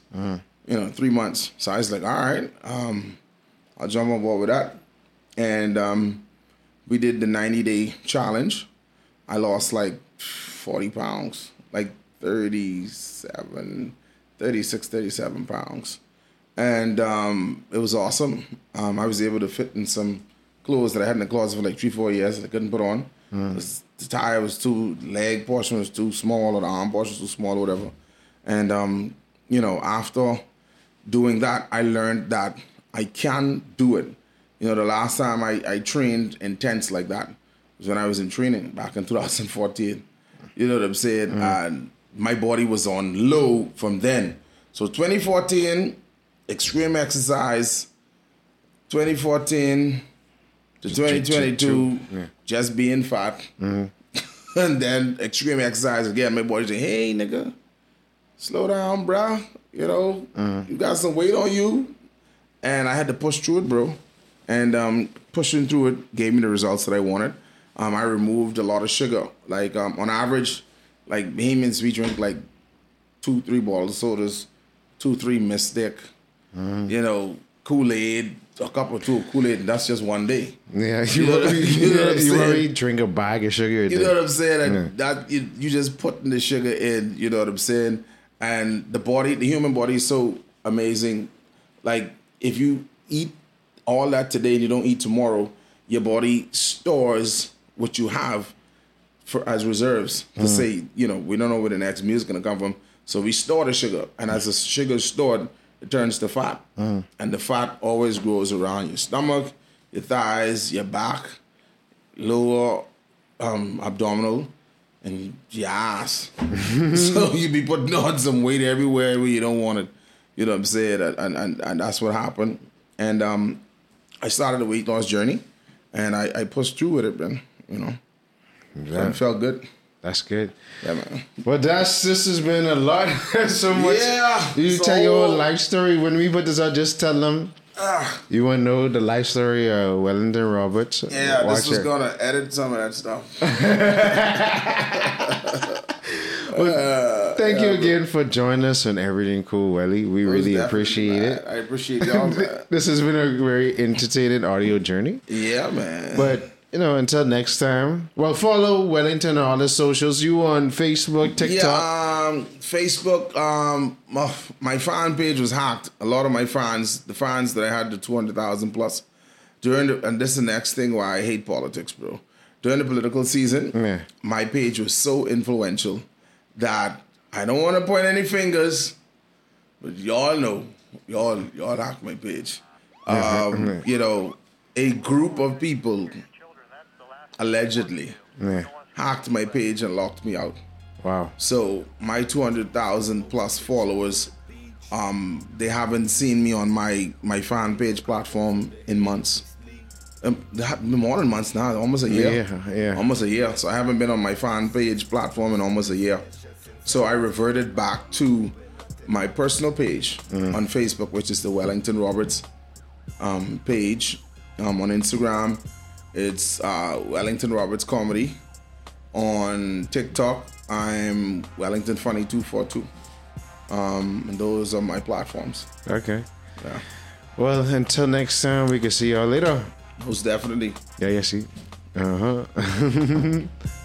You know, three months. So I was like, all right, um, I'll jump on board with that. And um, we did the 90 day challenge. I lost like 40 pounds, like 37, 36, 37 pounds. And um, it was awesome. Um, I was able to fit in some clothes that I had in the closet for like three, four years that I couldn't put on. 'Cause The tire was too, leg portion was too small, or the arm portion was too small, or whatever. And, um, you know, after doing that, I learned that I can do it. You know, the last time I, I trained intense like that was when I was in training back in 2014. You know what I'm saying? And my body was on low from then. So 2014, extreme exercise. 2014 to 2022, just being fat. and then extreme exercise again. My body say, hey, nigga, slow down, bro. You know, you got some weight on you. And I had to push through it, bro. And um, pushing through it gave me the results that I wanted. Um, I removed a lot of sugar. Like um, on average, like humans, we drink like two, three bottles of sodas, two, three Mistic, you know, Kool Aid, a cup or two Kool Aid, and that's just one day. Yeah, you, You know- already, you know you already drink a bag of sugar. You day. know what I'm saying? And that you, you just putting the sugar in. You know what I'm saying? And the body, the human body, is so amazing. Like if you eat all that today and you don't eat tomorrow, your body stores what you have for as reserves to say, you know, we don't know where the next meal is gonna come from. So we store the sugar, and as the sugar is stored, it turns to fat, and the fat always grows around your stomach, your thighs, your back, lower um, abdominal, and your ass. so you be putting on some weight everywhere where you don't want it. You know what I'm saying? And and, and that's what happened. And um, I started a weight loss journey, and I, I pushed through with it, man. You know, Yeah, and felt good. that's good. Yeah, man. But that's this has been a lot. so much. Yeah, You so- tell your whole life story. When we put this out, just tell them. Ah. You want to know the life story of Wellington Roberts? Yeah, Watch this was it. gonna edit some of that stuff. Thank you again for joining us on Erryting Kool, Welly. We really appreciate it. I appreciate y'all. This has been a very entertaining audio journey. Yeah, man. But you know, until next time. Well, follow Wellington on all the socials. You on Facebook, TikTok. Yeah, um, Facebook. Um, my, my fan page was hacked. A lot of my fans, the fans that I had, the two hundred thousand plus, during the, and this is the next thing why I hate politics, bro. During the political season, Yeah. my page was so influential that I don't want to point any fingers, but y'all know, y'all y'all hacked my page. Um, you know, a group of people allegedly Yeah. hacked my page and locked me out. Wow. So my 200,000 plus followers, um, they haven't seen me on my my fan page platform in months. Um, more than months now, almost a year. Yeah, yeah. Almost a year. So I haven't been on my fan page platform in almost a year. So I reverted back to my personal page Mm. on Facebook, which is the Wellington Roberts um, page. Um, on Instagram, it's uh, Wellington Roberts Comedy. On TikTok, I'm Wellington Funny two four two. Um, and those are my platforms. Okay. Yeah, Well, until next time, we can see y'all later. most definitely. Yeah, yeah, see. Uh huh.